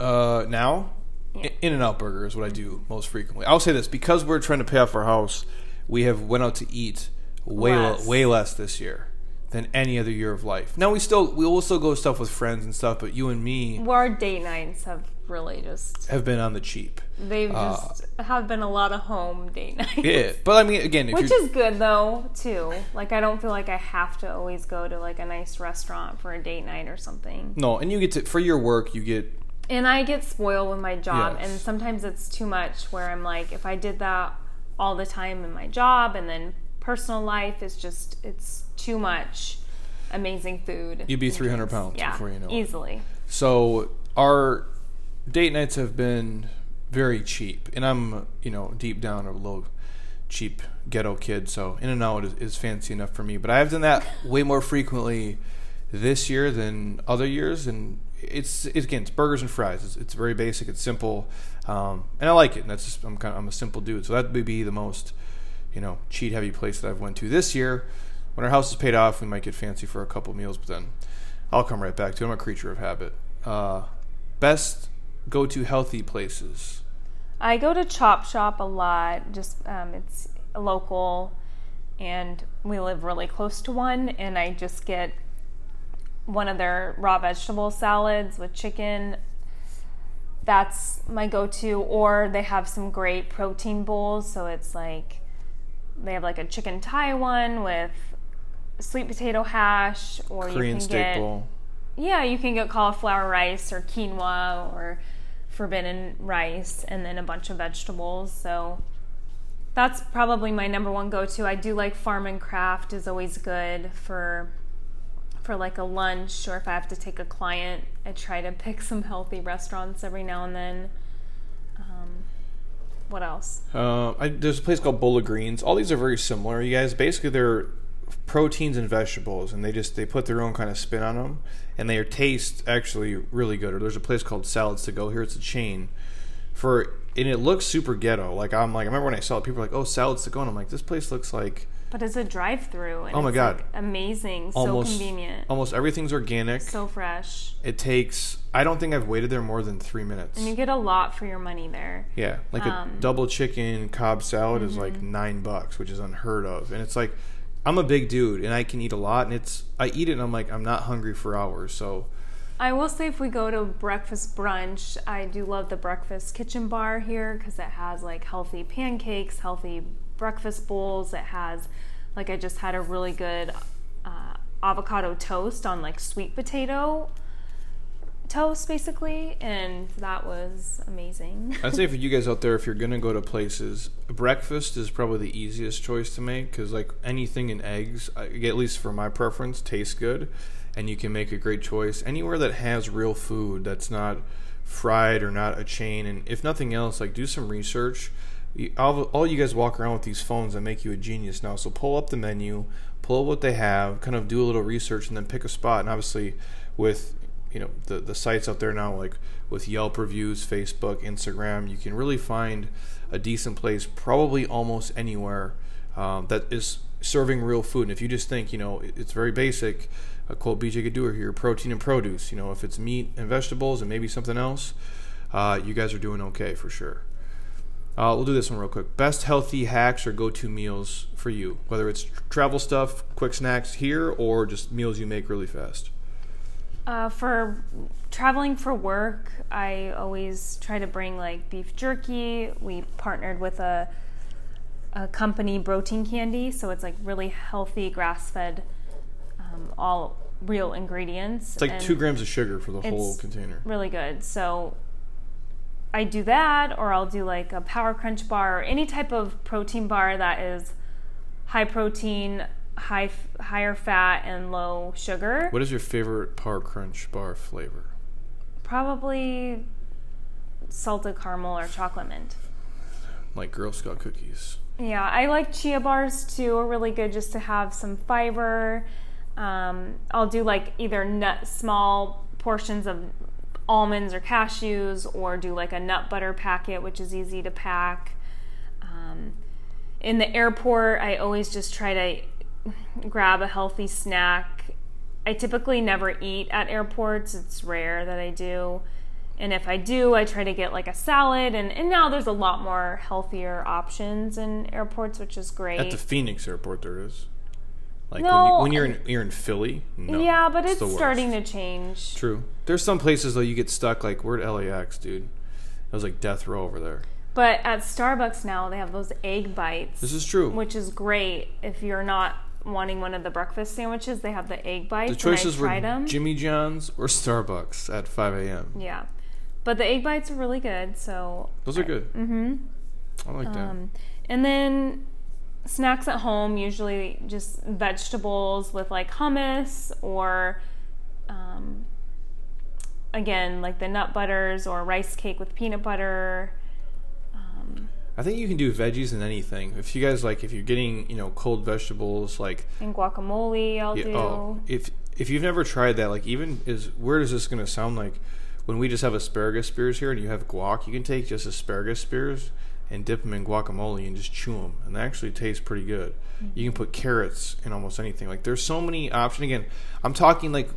Uh, now, In and Out Burger is what I do most frequently. I'll say this because we're trying to pay off our house, we have went out to eat way Less. way less this year than any other year of life. Now we still we will still go stuff with friends and stuff, but you and me well, our date nights have really just have been on the cheap. they've just have been a lot of home date nights. Uh, Yeah, but I mean, again, Which is good though, too. Like I don't feel like I have to always go to like a nice restaurant for a date night or something. no, and you get to for your work, you get And I get spoiled with my job Yes. and sometimes it's too much where I'm like if I did that all the time in my job and then personal life is just it's too much amazing food. you'd be three hundred drinks. pounds Yeah, before you know it. easily. So our date nights have been very cheap, and I'm you know deep down a low cheap ghetto kid, so In and Out is, is fancy enough for me. But I have done that way more frequently this year than other years, and it's, it's again it's burgers and fries. It's, it's very basic. It's simple, um, and I like it. And that's just, I'm kind of I'm a simple dude, so that would be the most you know cheat heavy place that I've went to this year. When our house is paid off, we might get fancy for a couple meals, but then I'll come right back to it. I'm a creature of habit. Uh, best go to healthy places. I go to Chop Shop a lot. Just um, it's local, and we live really close to one. And I just get one of their raw vegetable salads with chicken. That's my go-to. Or they have some great protein bowls. So it's like they have like a chicken thai one with sweet potato hash, or Korean you can steak get bowl. yeah, you can get cauliflower rice or quinoa or forbidden rice and then a bunch of vegetables. So that's probably my number one go-to. I do like Farm and Craft is always good for for like a lunch or if I have to take a client, I try to pick some healthy restaurants every now and then. Um, what else? Uh, I, there's a place called Bowl of Greens. All these are very similar, you guys. Basically, they're proteins and vegetables, and they just they put their own kind of spin on them, and they taste actually really good. Or there's a place called Salads to Go here. It's a chain for, and it looks super ghetto. Like I'm like I remember when I saw it, people were like, "Oh, Salads to Go," and I'm like, this place looks like But it's a drive-through and Oh my it's, God. like, amazing, so convenient, almost everything's organic. so fresh. it takes. I don't think I've waited there more than three minutes. And you get a lot for your money there. Yeah, like Um, mm-hmm. a double chicken Cobb salad is like nine bucks, which is unheard of. And it's like, I'm a big dude and I can eat a lot, and it's I eat it and I'm like I'm not hungry for hours. So I will say if we go to breakfast brunch, I do love the breakfast kitchen bar here because it has like healthy pancakes, healthy breakfast bowls. It has, like, I just had a really good uh, avocado toast on like sweet potato toast, basically, and that was amazing. I'd say for you guys out there, if you're gonna go to places, breakfast is probably the easiest choice to make because like anything in eggs, at least for my preference, tastes good, and you can make a great choice anywhere that has real food that's not fried or not a chain. And if nothing else, like do some research. All, all you guys walk around with these phones that make you a genius now. So pull up the menu, pull up what they have, kind of do a little research, and then pick a spot. And obviously, with you know the the sites out there now like with Yelp reviews, Facebook, Instagram, you can really find a decent place probably almost anywhere um, that is serving real food. And if you just think you know it- it's very basic, a quote BJ Gaddour here: protein and produce. You know if it's meat and vegetables and maybe something else, uh, you guys are doing okay for sure. Uh, we'll do this one real quick. Best healthy hacks or go-to meals for you, whether it's travel stuff, quick snacks here, or just meals you make really fast. Uh, for traveling for work, I always try to bring like beef jerky. We partnered with a a company, Protein Candy, so it's like really healthy, grass fed, um, all real ingredients. It's like and two grams of sugar for the whole container. Really good. So I do that, or I'll do like a Power Crunch bar, or any type of protein bar that is high protein, high higher fat, and low sugar. What is your favorite Power Crunch bar flavor? Probably salted caramel or chocolate mint. Like Girl Scout cookies. Yeah, I like chia bars too. Are really good just to have some fiber. Um, I'll do like either nut small portions of almonds or cashews, or do like a nut butter packet, which is easy to pack. Um, in the airport, I always just try to grab a healthy snack. I typically never eat at airports. It's rare that I do. And if I do, I try to get like a salad. And, and now there's a lot more healthier options in airports, which is great. At the Phoenix airport, there is. Like No, when, you, when you're in you're in Philly. No, yeah, but it's, worst. starting to change. True. There's some places though you get stuck. Like we're at LAX, dude. It was like death row over there. But at Starbucks now, they have those egg bites. This is true. which is great if you're not wanting one of the breakfast sandwiches. They have the egg bites. the choices were I them. Jimmy John's or Starbucks at 5 a.m. Yeah, but the egg bites are really good. So, Those are good. Mm-hmm. I like that. um, and then snacks at home usually just vegetables with like hummus or um, again, like the nut butters or rice cake with peanut butter. Um, I think you can do veggies in anything. If you guys like, if you're getting you know cold vegetables like and guacamole, I'll yeah, do. oh, if if you've never tried that, like even is where is this going to sound like when we just have asparagus spears here and you have guac, you can take just asparagus spears and dip them in guacamole and just chew them, and they actually taste pretty good. Mm-hmm. You can put carrots in almost anything. Like there's so many options. Again, I'm talking like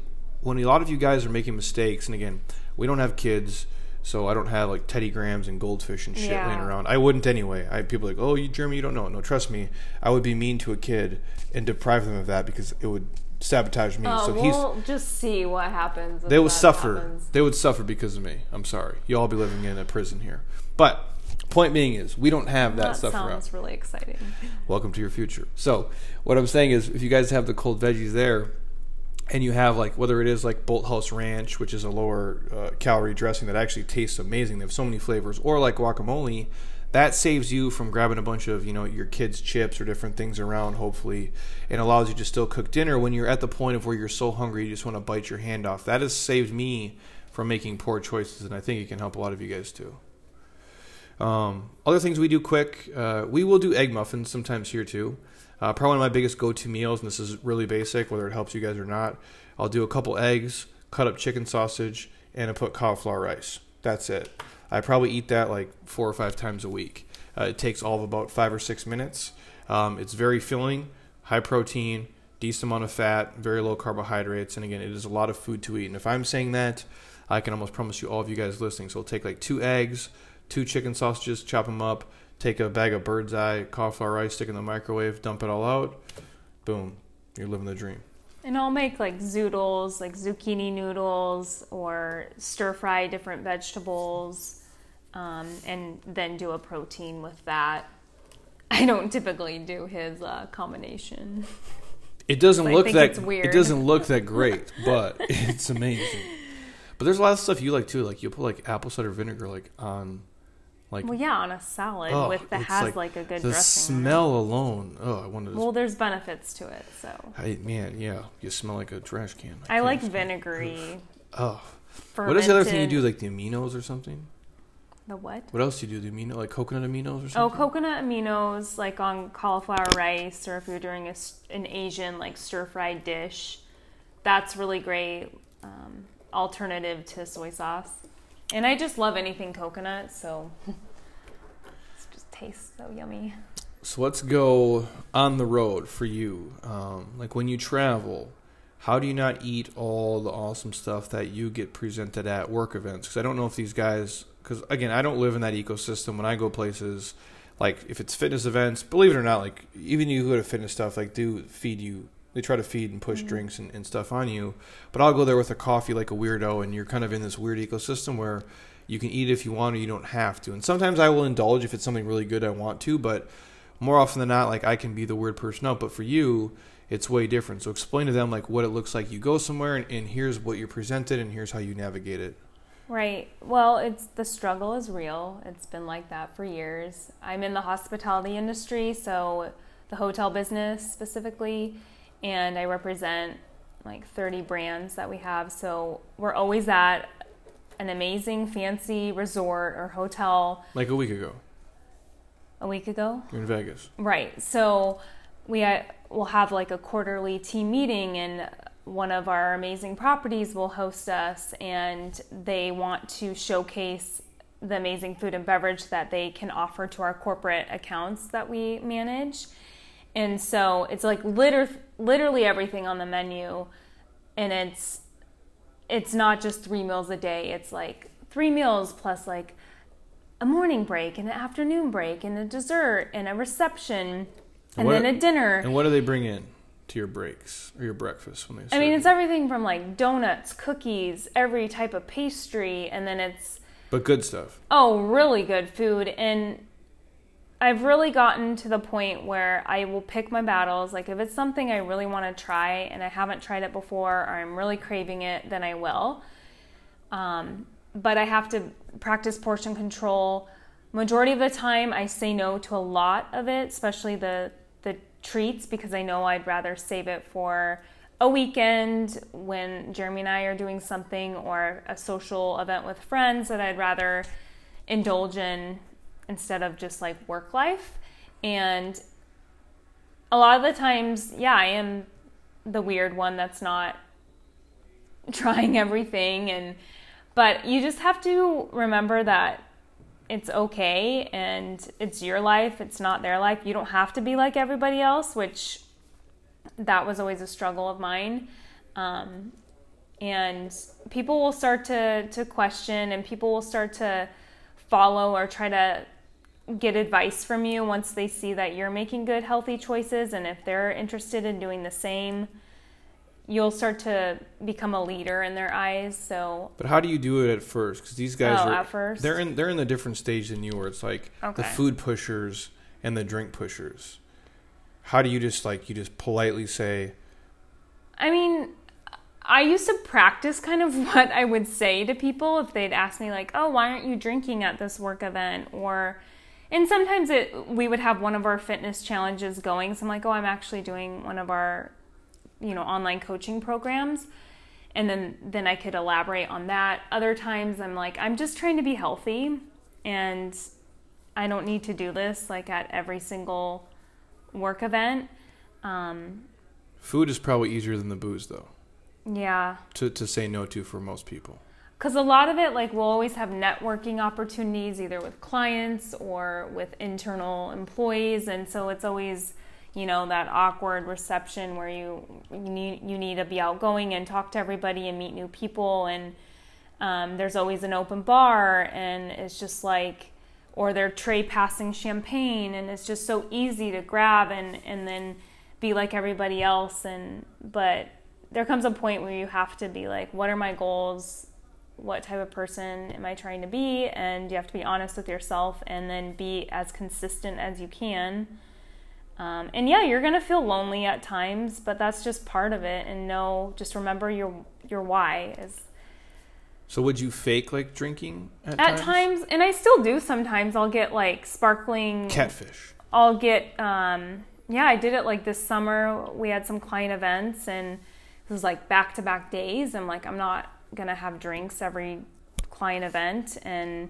when a lot of you guys are making mistakes, and again, we don't have kids. So I don't have like Teddy Grahams and goldfish and shit yeah. laying around. I wouldn't anyway. I have people like, oh, you Jeremy, you don't know. No, trust me, I would be mean to a kid and deprive them of that because it would sabotage me. Oh, so we'll he's just see what happens. They would suffer. Happens. They would suffer because of me. I'm sorry. You all be living in a prison here. But point being is we don't have that, that stuff sounds around. Sounds really exciting. Welcome to your future. So what I'm saying is, if you guys have the cold veggies there, and you have like whether it is like Bolthouse Ranch, which is a lower uh, calorie dressing that actually tastes amazing. They have so many flavors, or like guacamole, that saves you from grabbing a bunch of you know your kids' chips or different things around. Hopefully, and allows you to still cook dinner when you're at the point of where you're so hungry you just want to bite your hand off. That has saved me from making poor choices, and I think it can help a lot of you guys too. Um, other things we do quick, uh, we will do egg muffins sometimes here too. Uh, probably one of my biggest go-to meals, and this is really basic, whether it helps you guys or not. I'll do a couple eggs, cut up chicken sausage, and I put cauliflower rice. That's it. I probably eat that like four or five times a week. Uh, it takes all of about five or six minutes. Um, it's very filling, high protein, decent amount of fat, very low carbohydrates, and again, it is a lot of food to eat. And if I'm saying that, I can almost promise you all of you guys listening. So it'll take like two eggs, two chicken sausages, chop them up, take a bag of Birds Eye cauliflower rice, stick in the microwave, dump it all out. Boom, you're living the dream. And I'll make like zoodles, like zucchini noodles, or stir fry different vegetables, um, and then do a protein with that. I don't typically do his uh, combination. It doesn't look that weird. it doesn't look that great, but it's amazing. But there's a lot of stuff you like too. Like you'll put like apple cider vinegar like on like well, yeah, on a salad oh, with that has like, like, a good the dressing. smell alone. Oh, I wanted. To well, there's benefits to it, so. I, man, yeah, you smell like a trash can. I, I like vinegary. Oh, fermented. what is the other thing you do? Like the aminos or something? The what? What else do you do? The amino, like coconut aminos or something? Oh, coconut aminos, like on cauliflower rice, or if you're doing a, an Asian like stir fried dish, that's really great um, alternative to soy sauce. And I just love anything coconut, so tastes so yummy. So let's go on the road for you. Um, like when you travel, how do you not eat all the awesome stuff that you get presented at work events? Because I don't know if these guys, because again, I don't live in that ecosystem. When I go places, like if it's fitness events, believe it or not, like even you go to fitness stuff, like do feed you they try to feed and push mm-hmm. drinks and, and, stuff on you. But I'll go there with a coffee like a weirdo, and you're kind of in this weird ecosystem where you can eat it if you want or you don't have to. And sometimes I will indulge if it's something really good I want to, but more often than not, like I can be the weird person out. But for you, it's way different. So explain to them like what it looks like. You go somewhere, and, and here's what you're presented, and here's how you navigate it. Right. Well, it's the struggle is real. It's been like that for years. I'm in the hospitality industry, so the hotel business specifically and I represent like 30 brands that we have. So we're always at an amazing fancy resort or hotel. Like a week ago. A week ago? You're in Vegas. Right. So we uh, will have like a quarterly team meeting and one of our amazing properties will host us and they want to showcase the amazing food and beverage that they can offer to our corporate accounts that we manage. And so it's like liter- literally everything on the menu and it's it's not just three meals a day. It's like three meals plus like a morning break and an afternoon break and a dessert and a reception and, then a dinner. And what do they bring in to your breaks or your breakfast when they? I mean, it's everything from like donuts, cookies, every type of pastry, and then it's. But good stuff. Oh, really good food, and I've really gotten to the point where I will pick my battles. Like if it's something I really want to try and I haven't tried it before or I'm really craving it, then I will. Um, but I have to practice portion control. Majority of the time, I say no to a lot of it, especially the the treats, because I know I'd rather save it for a weekend when Jeremy and I are doing something or a social event with friends that I'd rather indulge in instead of just like work life. And a lot of the times, yeah, I am the weird one that's not trying everything and but you just have to remember that it's okay and it's your life, it's not their life. You don't have to be like everybody else, which that was always a struggle of mine. Um, and people will start to, to question and people will start to follow or try to get advice from you once they see that you're making good, healthy choices. And if they're interested in doing the same, you'll start to become a leader in their eyes. So, but how do you do it at first? Because these guys oh, are at first they're in they're in the different stage than you, where it's like Okay. the food pushers and the drink pushers. How do you just like you just politely say, I mean, I used to practice kind of what I would say to people if they'd ask me like, "Oh, why aren't you drinking at this work event?" or and sometimes it we would have one of our fitness challenges going. So I'm like, "Oh, I'm actually doing one of our you know, online coaching programs." And then then I could elaborate on that. Other times I'm like, "I'm just trying to be healthy and I don't need to do this like at every single work event." Um, food is probably easier than the booze though yeah. to to say no to for most people. Because a lot of it like we'll always have networking opportunities either with clients or with internal employees. And so it's always you know that awkward reception where you you need you need to be outgoing and talk to everybody and meet new people. And um, there's always an open bar and it's just like or they're tray passing champagne and it's just so easy to grab and and then be like everybody else. And but there comes a point where you have to be like what are my goals what type of person am I trying to be? And you have to be honest with yourself and then be as consistent as you can. Um, and yeah, you're gonna feel lonely at times, but that's just part of it. And know, just remember your your why is So would you fake like drinking at, at times, and I still do sometimes. I'll get like sparkling Catfish. I'll get um yeah, I did it like this summer. We had some client events and it was like back to back days. I'm like I'm not going to have drinks every client event and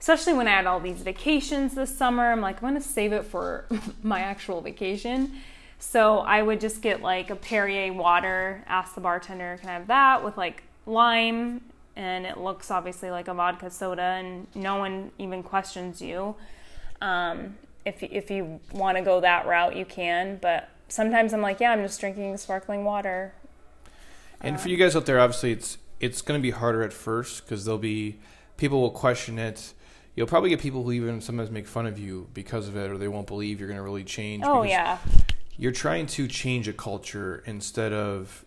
especially when I had all these vacations this summer, I'm like I'm going to save it for my actual vacation. So I would just get like a Perrier water, ask the bartender, "Can I have that with like lime?" and it looks obviously like a vodka soda and no one even questions you. Um, if if you want to go that route, you can. But sometimes I'm like, yeah, I'm just drinking sparkling water. And for you guys out there, obviously it's it's going to be harder at first because there'll be people will question it. You'll probably get people who even sometimes make fun of you because of it, or they won't believe you're going to really change. Oh yeah, you're trying to change a culture instead of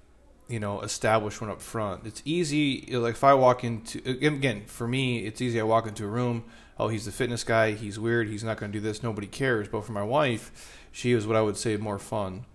you know establish one up front. It's easy. Like if I walk into again for me, it's easy. I walk into a room. Oh, he's the fitness guy. He's weird. He's not going to do this. Nobody cares. But for my wife, she is what I would say more fun,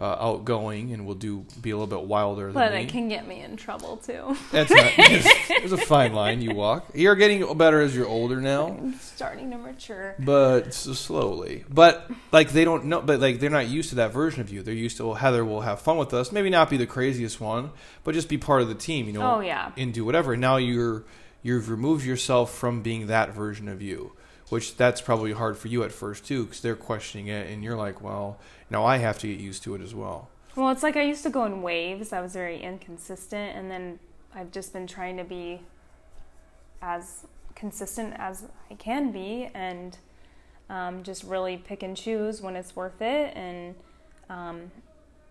uh, outgoing, and will do be a little bit wilder than but me. it can get me in trouble too. That's not, it's, a fine line you walk. You're getting better as you're older now, I'm starting to mature. but s- slowly. But like they don't know, but like they're not used to that version of you. They're used to well, Heather will have fun with us. Maybe not be the craziest one, but just be part of the team. You know, Oh, yeah. and do whatever. And now you're you've removed yourself from being that version of you. Which that's probably hard for you at first too, because they're questioning it, and you're like, "Well, now I have to get used to it as well." Well, it's like I used to go in waves. I was very inconsistent, and then I've just been trying to be as consistent as I can be, and um, just really pick and choose when it's worth it. And um,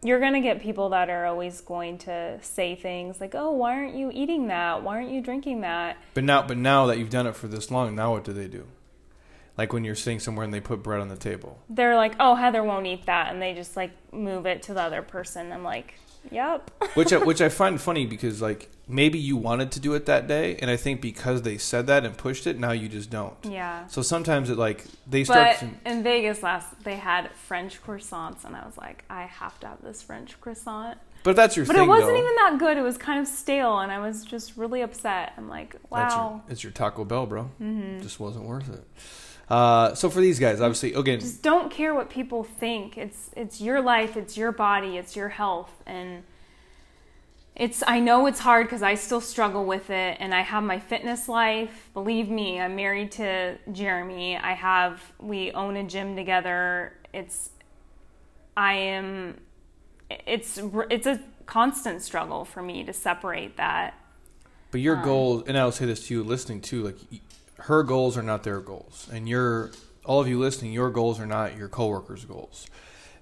you're gonna get people that are always going to say things like, "Oh, why aren't you eating that? Why aren't you drinking that?" But now, but now that you've done it for this long, now what do they do? Like when you're sitting somewhere and they put bread on the table. They're like, "Oh, Heather won't eat that," and they just like move it to the other person. I'm like, "Yep." which I, which I find funny because like maybe you wanted to do it that day, and I think because they said that and pushed it, now you just don't. yeah. So sometimes it like they start. But in Vegas last, they had French croissants, and I was like, I have to have this French croissant. but that's your But thing, it wasn't though. even that good. It was kind of stale, and I was just really upset. I'm like, That's your, wow. it's your Taco Bell, bro. Mm-hmm. Just wasn't worth it. Uh, so for these guys, obviously, again, Just don't care what people think. It's it's your life, it's your body, it's your health, and it's I know it's hard because I still struggle with it and I have my fitness life. Believe me, I'm married to Jeremy. I have we own a gym together. It's I am it's it's a constant struggle for me to separate that. But your um, goals, and I'll say this to you listening too, like her goals are not their goals, and your all of you listening, your goals are not your coworkers' goals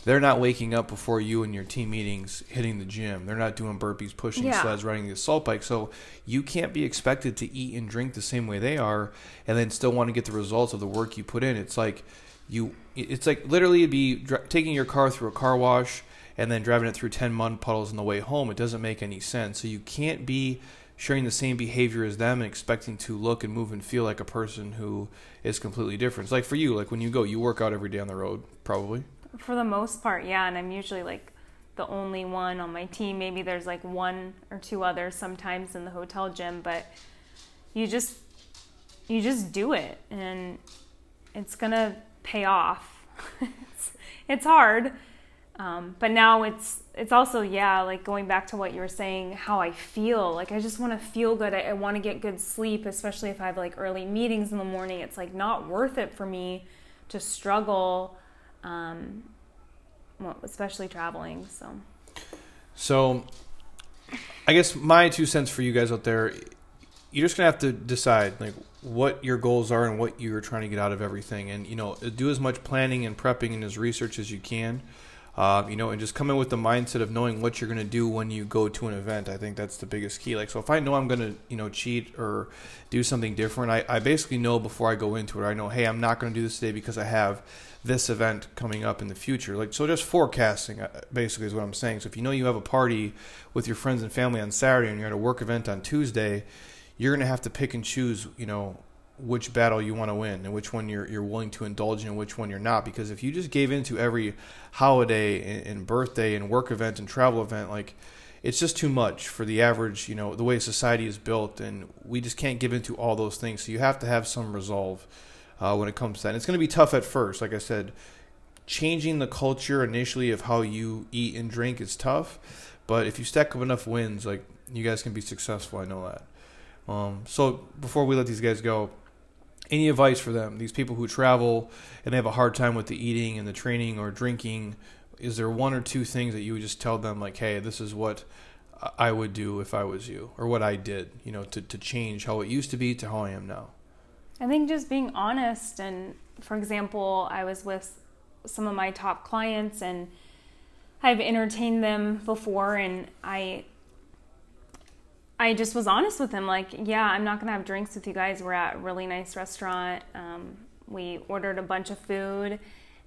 they're not waking up before you and your team meetings hitting the gym. They're not doing burpees, pushing yeah. sleds, running the assault bike. So you can't be expected to eat and drink the same way they are and then still want to get the results of the work you put in. It's like you it's like literally it'd be dr- taking your car through a car wash and then driving it through 10 mud puddles on the way home. It doesn't make any sense. So you can't be sharing the same behavior as them and expecting to look and move and feel like a person who is completely different. It's like for you, like when you go, you work out every day on the road, probably. For the most part, yeah, and I'm usually like the only one on my team. Maybe there's like one or two others sometimes in the hotel gym, but you just you just do it and it's gonna pay off. it's, it's hard, um, but now it's it's also yeah like going back to what you were saying how I feel like I just want to feel good. I, I want to get good sleep, especially if I have like early meetings in the morning. It's like not worth it for me to struggle um, well, especially traveling. So, so I guess my two cents for you guys out there, you're just gonna have to decide like what your goals are and what you're trying to get out of everything, and you know, do as much planning and prepping and as research as you can. Uh, you know, and just come in with the mindset of knowing what you're going to do when you go to an event. I think that's the biggest key. Like, so if I know I'm going to, you know, cheat or do something different, I, I basically know before I go into it. I know, hey, I'm not going to do this today because I have this event coming up in the future. Like so, just forecasting uh, basically is what I'm saying. So if you know you have a party with your friends and family on Saturday and you're at a work event on Tuesday, you're going to have to pick and choose. You know which battle you want to win and which one you're you're willing to indulge in and which one you're not. Because if you just gave into every holiday and, and birthday and work event and travel event, like it's just too much for the average, you know, the way society is built, and we just can't give into all those things. So you have to have some resolve uh, when it comes to that. And it's going to be tough at first. Like I said, changing the culture initially of how you eat and drink is tough. But if you stack up enough wins, like you guys can be successful. I know that. Um, so before we let these guys go, any advice for them? These people who travel and they have a hard time with the eating and the training or drinking. Is there one or two things that you would just tell them, like, hey, this is what I would do if I was you, or what I did, you know, to, to change how it used to be to how I am now? I think just being honest and for example, I was with some of my top clients and I've entertained them before and I I just was honest with them like, yeah, I'm not gonna have drinks with you guys. We're at a really nice restaurant. Um, we ordered a bunch of food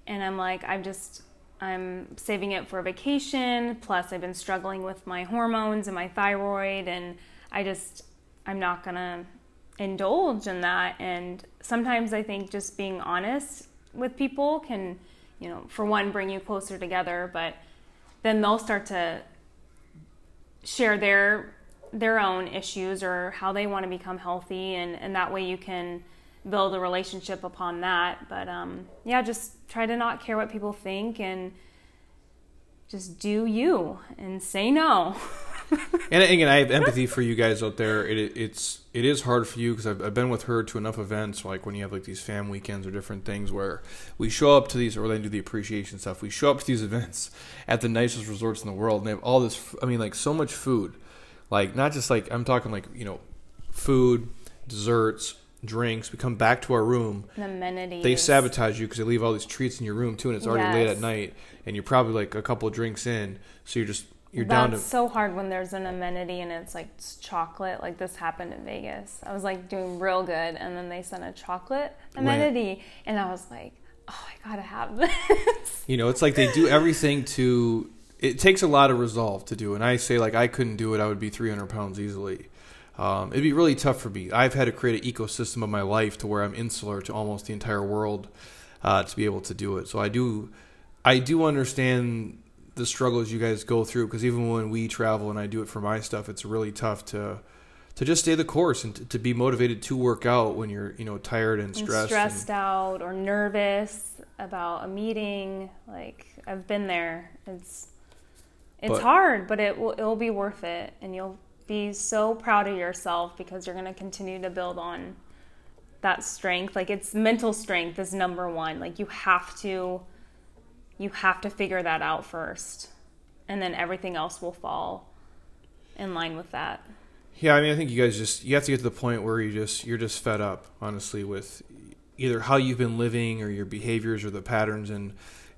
and I'm like, I'm just I'm saving it for a vacation. Plus, I've been struggling with my hormones and my thyroid, and I just I'm not gonna indulge in that. And sometimes I think just being honest with people can, you know, for one, bring you closer together, but then they'll start to share their their own issues or how they want to become healthy and, and that way you can build a relationship upon that but um, yeah just try to not care what people think and just do you and say no and again, I have empathy for you guys out there. It, it's it is hard for you because I've, I've been with her to enough events, like when you have like these fam weekends or different things, where we show up to these, or they do the appreciation stuff. We show up to these events at the nicest resorts in the world, and they have all this. I mean, like so much food, like not just like I'm talking like you know, food, desserts, drinks. We come back to our room. The amenities. They sabotage you because they leave all these treats in your room too, and it's already yes. late at night, and you're probably like a couple drinks in, so you're just you're That's down to it's so hard when there's an amenity and it's like chocolate. Like this happened in Vegas. I was like doing real good, and then they sent a chocolate amenity, and I was like, oh, I gotta have this. You know, it's like they do everything to. It takes a lot of resolve to do, and I say like I couldn't do it. I would be 300 pounds easily. Um, it'd be really tough for me. I've had to create an ecosystem of my life to where I'm insular to almost the entire world uh, to be able to do it. So I do, I do understand the struggles you guys go through because even when we travel and I do it for my stuff, it's really tough to to just stay the course and to, to be motivated to work out when you're you know tired and stressed, and stressed and, out or nervous about a meeting. Like I've been there. It's It's But- hard, but it will it'll be worth it, and you'll be so proud of yourself because you're going to continue to build on that strength. Like it's mental strength is number one. Like you have to you have to figure that out first, and then everything else will fall in line with that. Yeah, I mean, I think you guys just you have to get to the point where you just you're just fed up, honestly, with either how you've been living or your behaviors or the patterns, and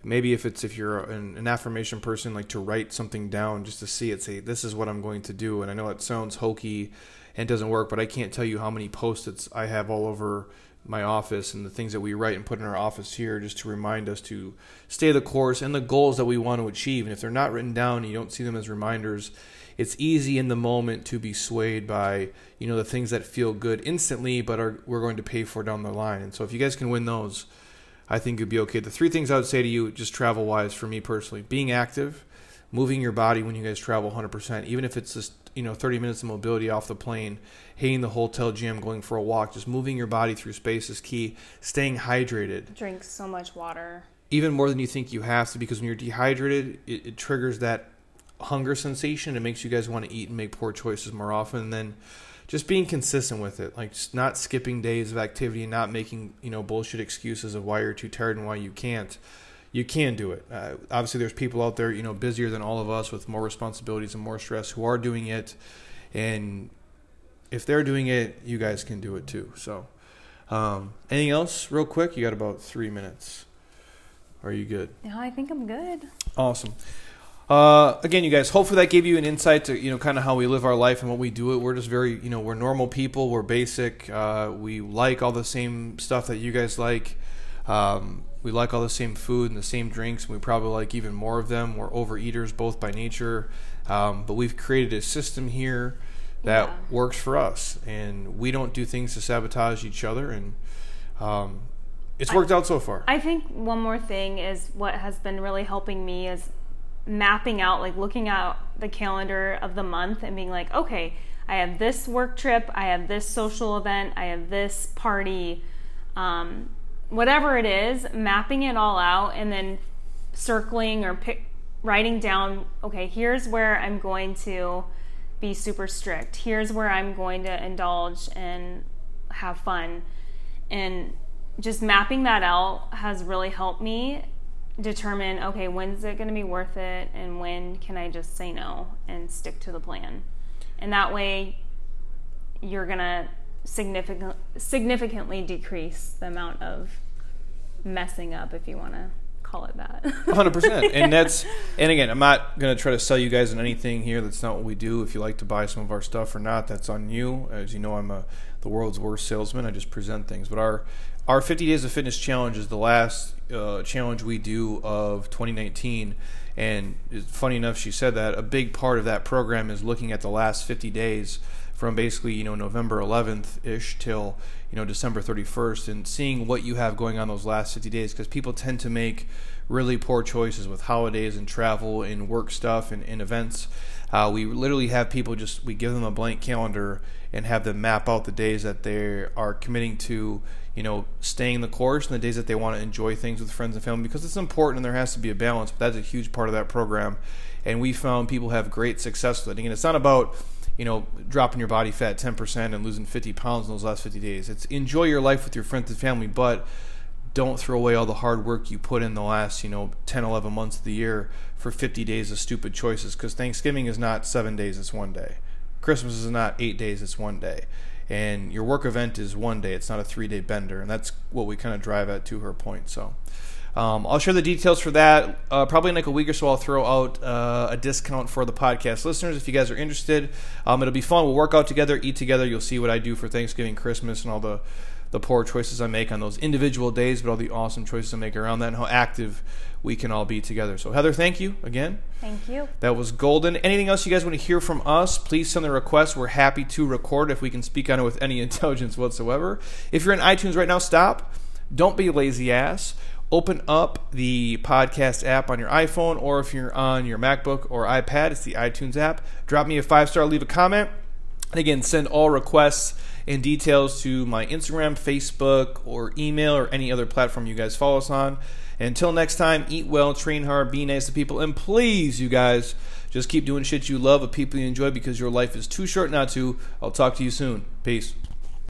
maybe if it's if you're an, an affirmation person, like to write something down just to see it, say this is what I'm going to do. And I know it sounds hokey and doesn't work, but I can't tell you how many post-its I have all over my office and the things that we write and put in our office here just to remind us to stay the course and the goals that we want to achieve. And if they're not written down and you don't see them as reminders, it's easy in the moment to be swayed by you know the things that feel good instantly but are we're going to pay for down the line and so if you guys can win those i think you'd be okay. The three things i would say to you just travel wise for me personally being active moving your body when you guys travel 100% even if it's just you know 30 minutes of mobility off the plane hitting the hotel gym going for a walk just moving your body through space is key. Staying hydrated. Drink so much water. even more than you think you have to because when you're dehydrated it, it triggers that hunger sensation. It makes you guys want to eat and make poor choices more often and then just being consistent with it. Like just not skipping days of activity and not making you know bullshit excuses of why you're too tired and why you can't. You can do it. Uh, obviously there's people out there you know busier than all of us with more responsibilities and more stress who are doing it. And if they're doing it you guys can do it too. So um, anything else real quick? You got about three minutes. Are you good? Yeah, I think I'm good. Awesome. Uh, again, you guys, hopefully that gave you an insight to you know kind of how we live our life and what we do it. We're just very you know we're normal people. We're basic. Uh, we like all the same stuff that you guys like. Um, we like all the same food and the same drinks. And we probably like even more of them. We're overeaters both by nature, um, but we've created a system here that Yeah. works for us, and we don't do things to sabotage each other. And um, it's worked out so far. I think one more thing is what has been really helping me is mapping out, like looking at the calendar of the month and being like, okay, I have this work trip, I have this social event, I have this party, um, whatever it is, mapping it all out and then circling or pick, writing down, okay, here's where I'm going to be super strict. Here's where I'm going to indulge and have fun. And just mapping that out has really helped me determine okay, when's it going to be worth it and when can I just say no and stick to the plan. And that way you're going to significant, significantly decrease the amount of messing up if you want to call it that. hundred percent. And that's and again, I'm not gonna try to sell you guys on anything here. That's not what we do. If you like to buy some of our stuff or not, that's on you. As you know, I'm a the world's worst salesman. I just present things. But our our 50 days of fitness challenge is the last uh, challenge we do of 2019. And it's funny enough, she said that a big part of that program is looking at the last 50 days from basically you know November 11th ish till you know December 31st, and seeing what you have going on those last 50 days because people tend to make really poor choices with holidays and travel and work stuff and, and events. Uh, we literally have people just we give them a blank calendar and have them map out the days that they are committing to you know staying the course and the days that they want to enjoy things with friends and family because it's important and there has to be a balance but that's a huge part of that program and we found people have great success with it again it's not about you know, dropping your body fat 10% and losing 50 pounds in those last 50 days. It's enjoy your life with your friends and family, but don't throw away all the hard work you put in the last, you know, 10, 11 months of the year for 50 days of stupid choices because Thanksgiving is not seven days, it's one day. Christmas is not eight days, it's one day. And your work event is one day, it's not a three day bender. And that's what we kind of drive at to her point. So. Um, I'll share the details for that. Uh, probably in like a week or so, I'll throw out uh, a discount for the podcast listeners if you guys are interested. Um, it'll be fun. We'll work out together, eat together. You'll see what I do for Thanksgiving, Christmas, and all the the poor choices I make on those individual days, but all the awesome choices I make around that, and how active we can all be together. So, Heather, thank you again. Thank you. That was golden. Anything else you guys want to hear from us, please send the request. We're happy to record if we can speak on it with any intelligence whatsoever. If you're in iTunes right now, stop. Don't be a lazy ass. Open up the podcast app on your iPhone, or if you're on your MacBook or iPad, it's the iTunes app. Drop me a five star, leave a comment. And again, send all requests and details to my Instagram, Facebook, or email, or any other platform you guys follow us on. Until next time, eat well, train hard, be nice to people, and please, you guys, Just keep doing shit you love with people you enjoy because your life is too short not to. I'll talk to you soon. Peace.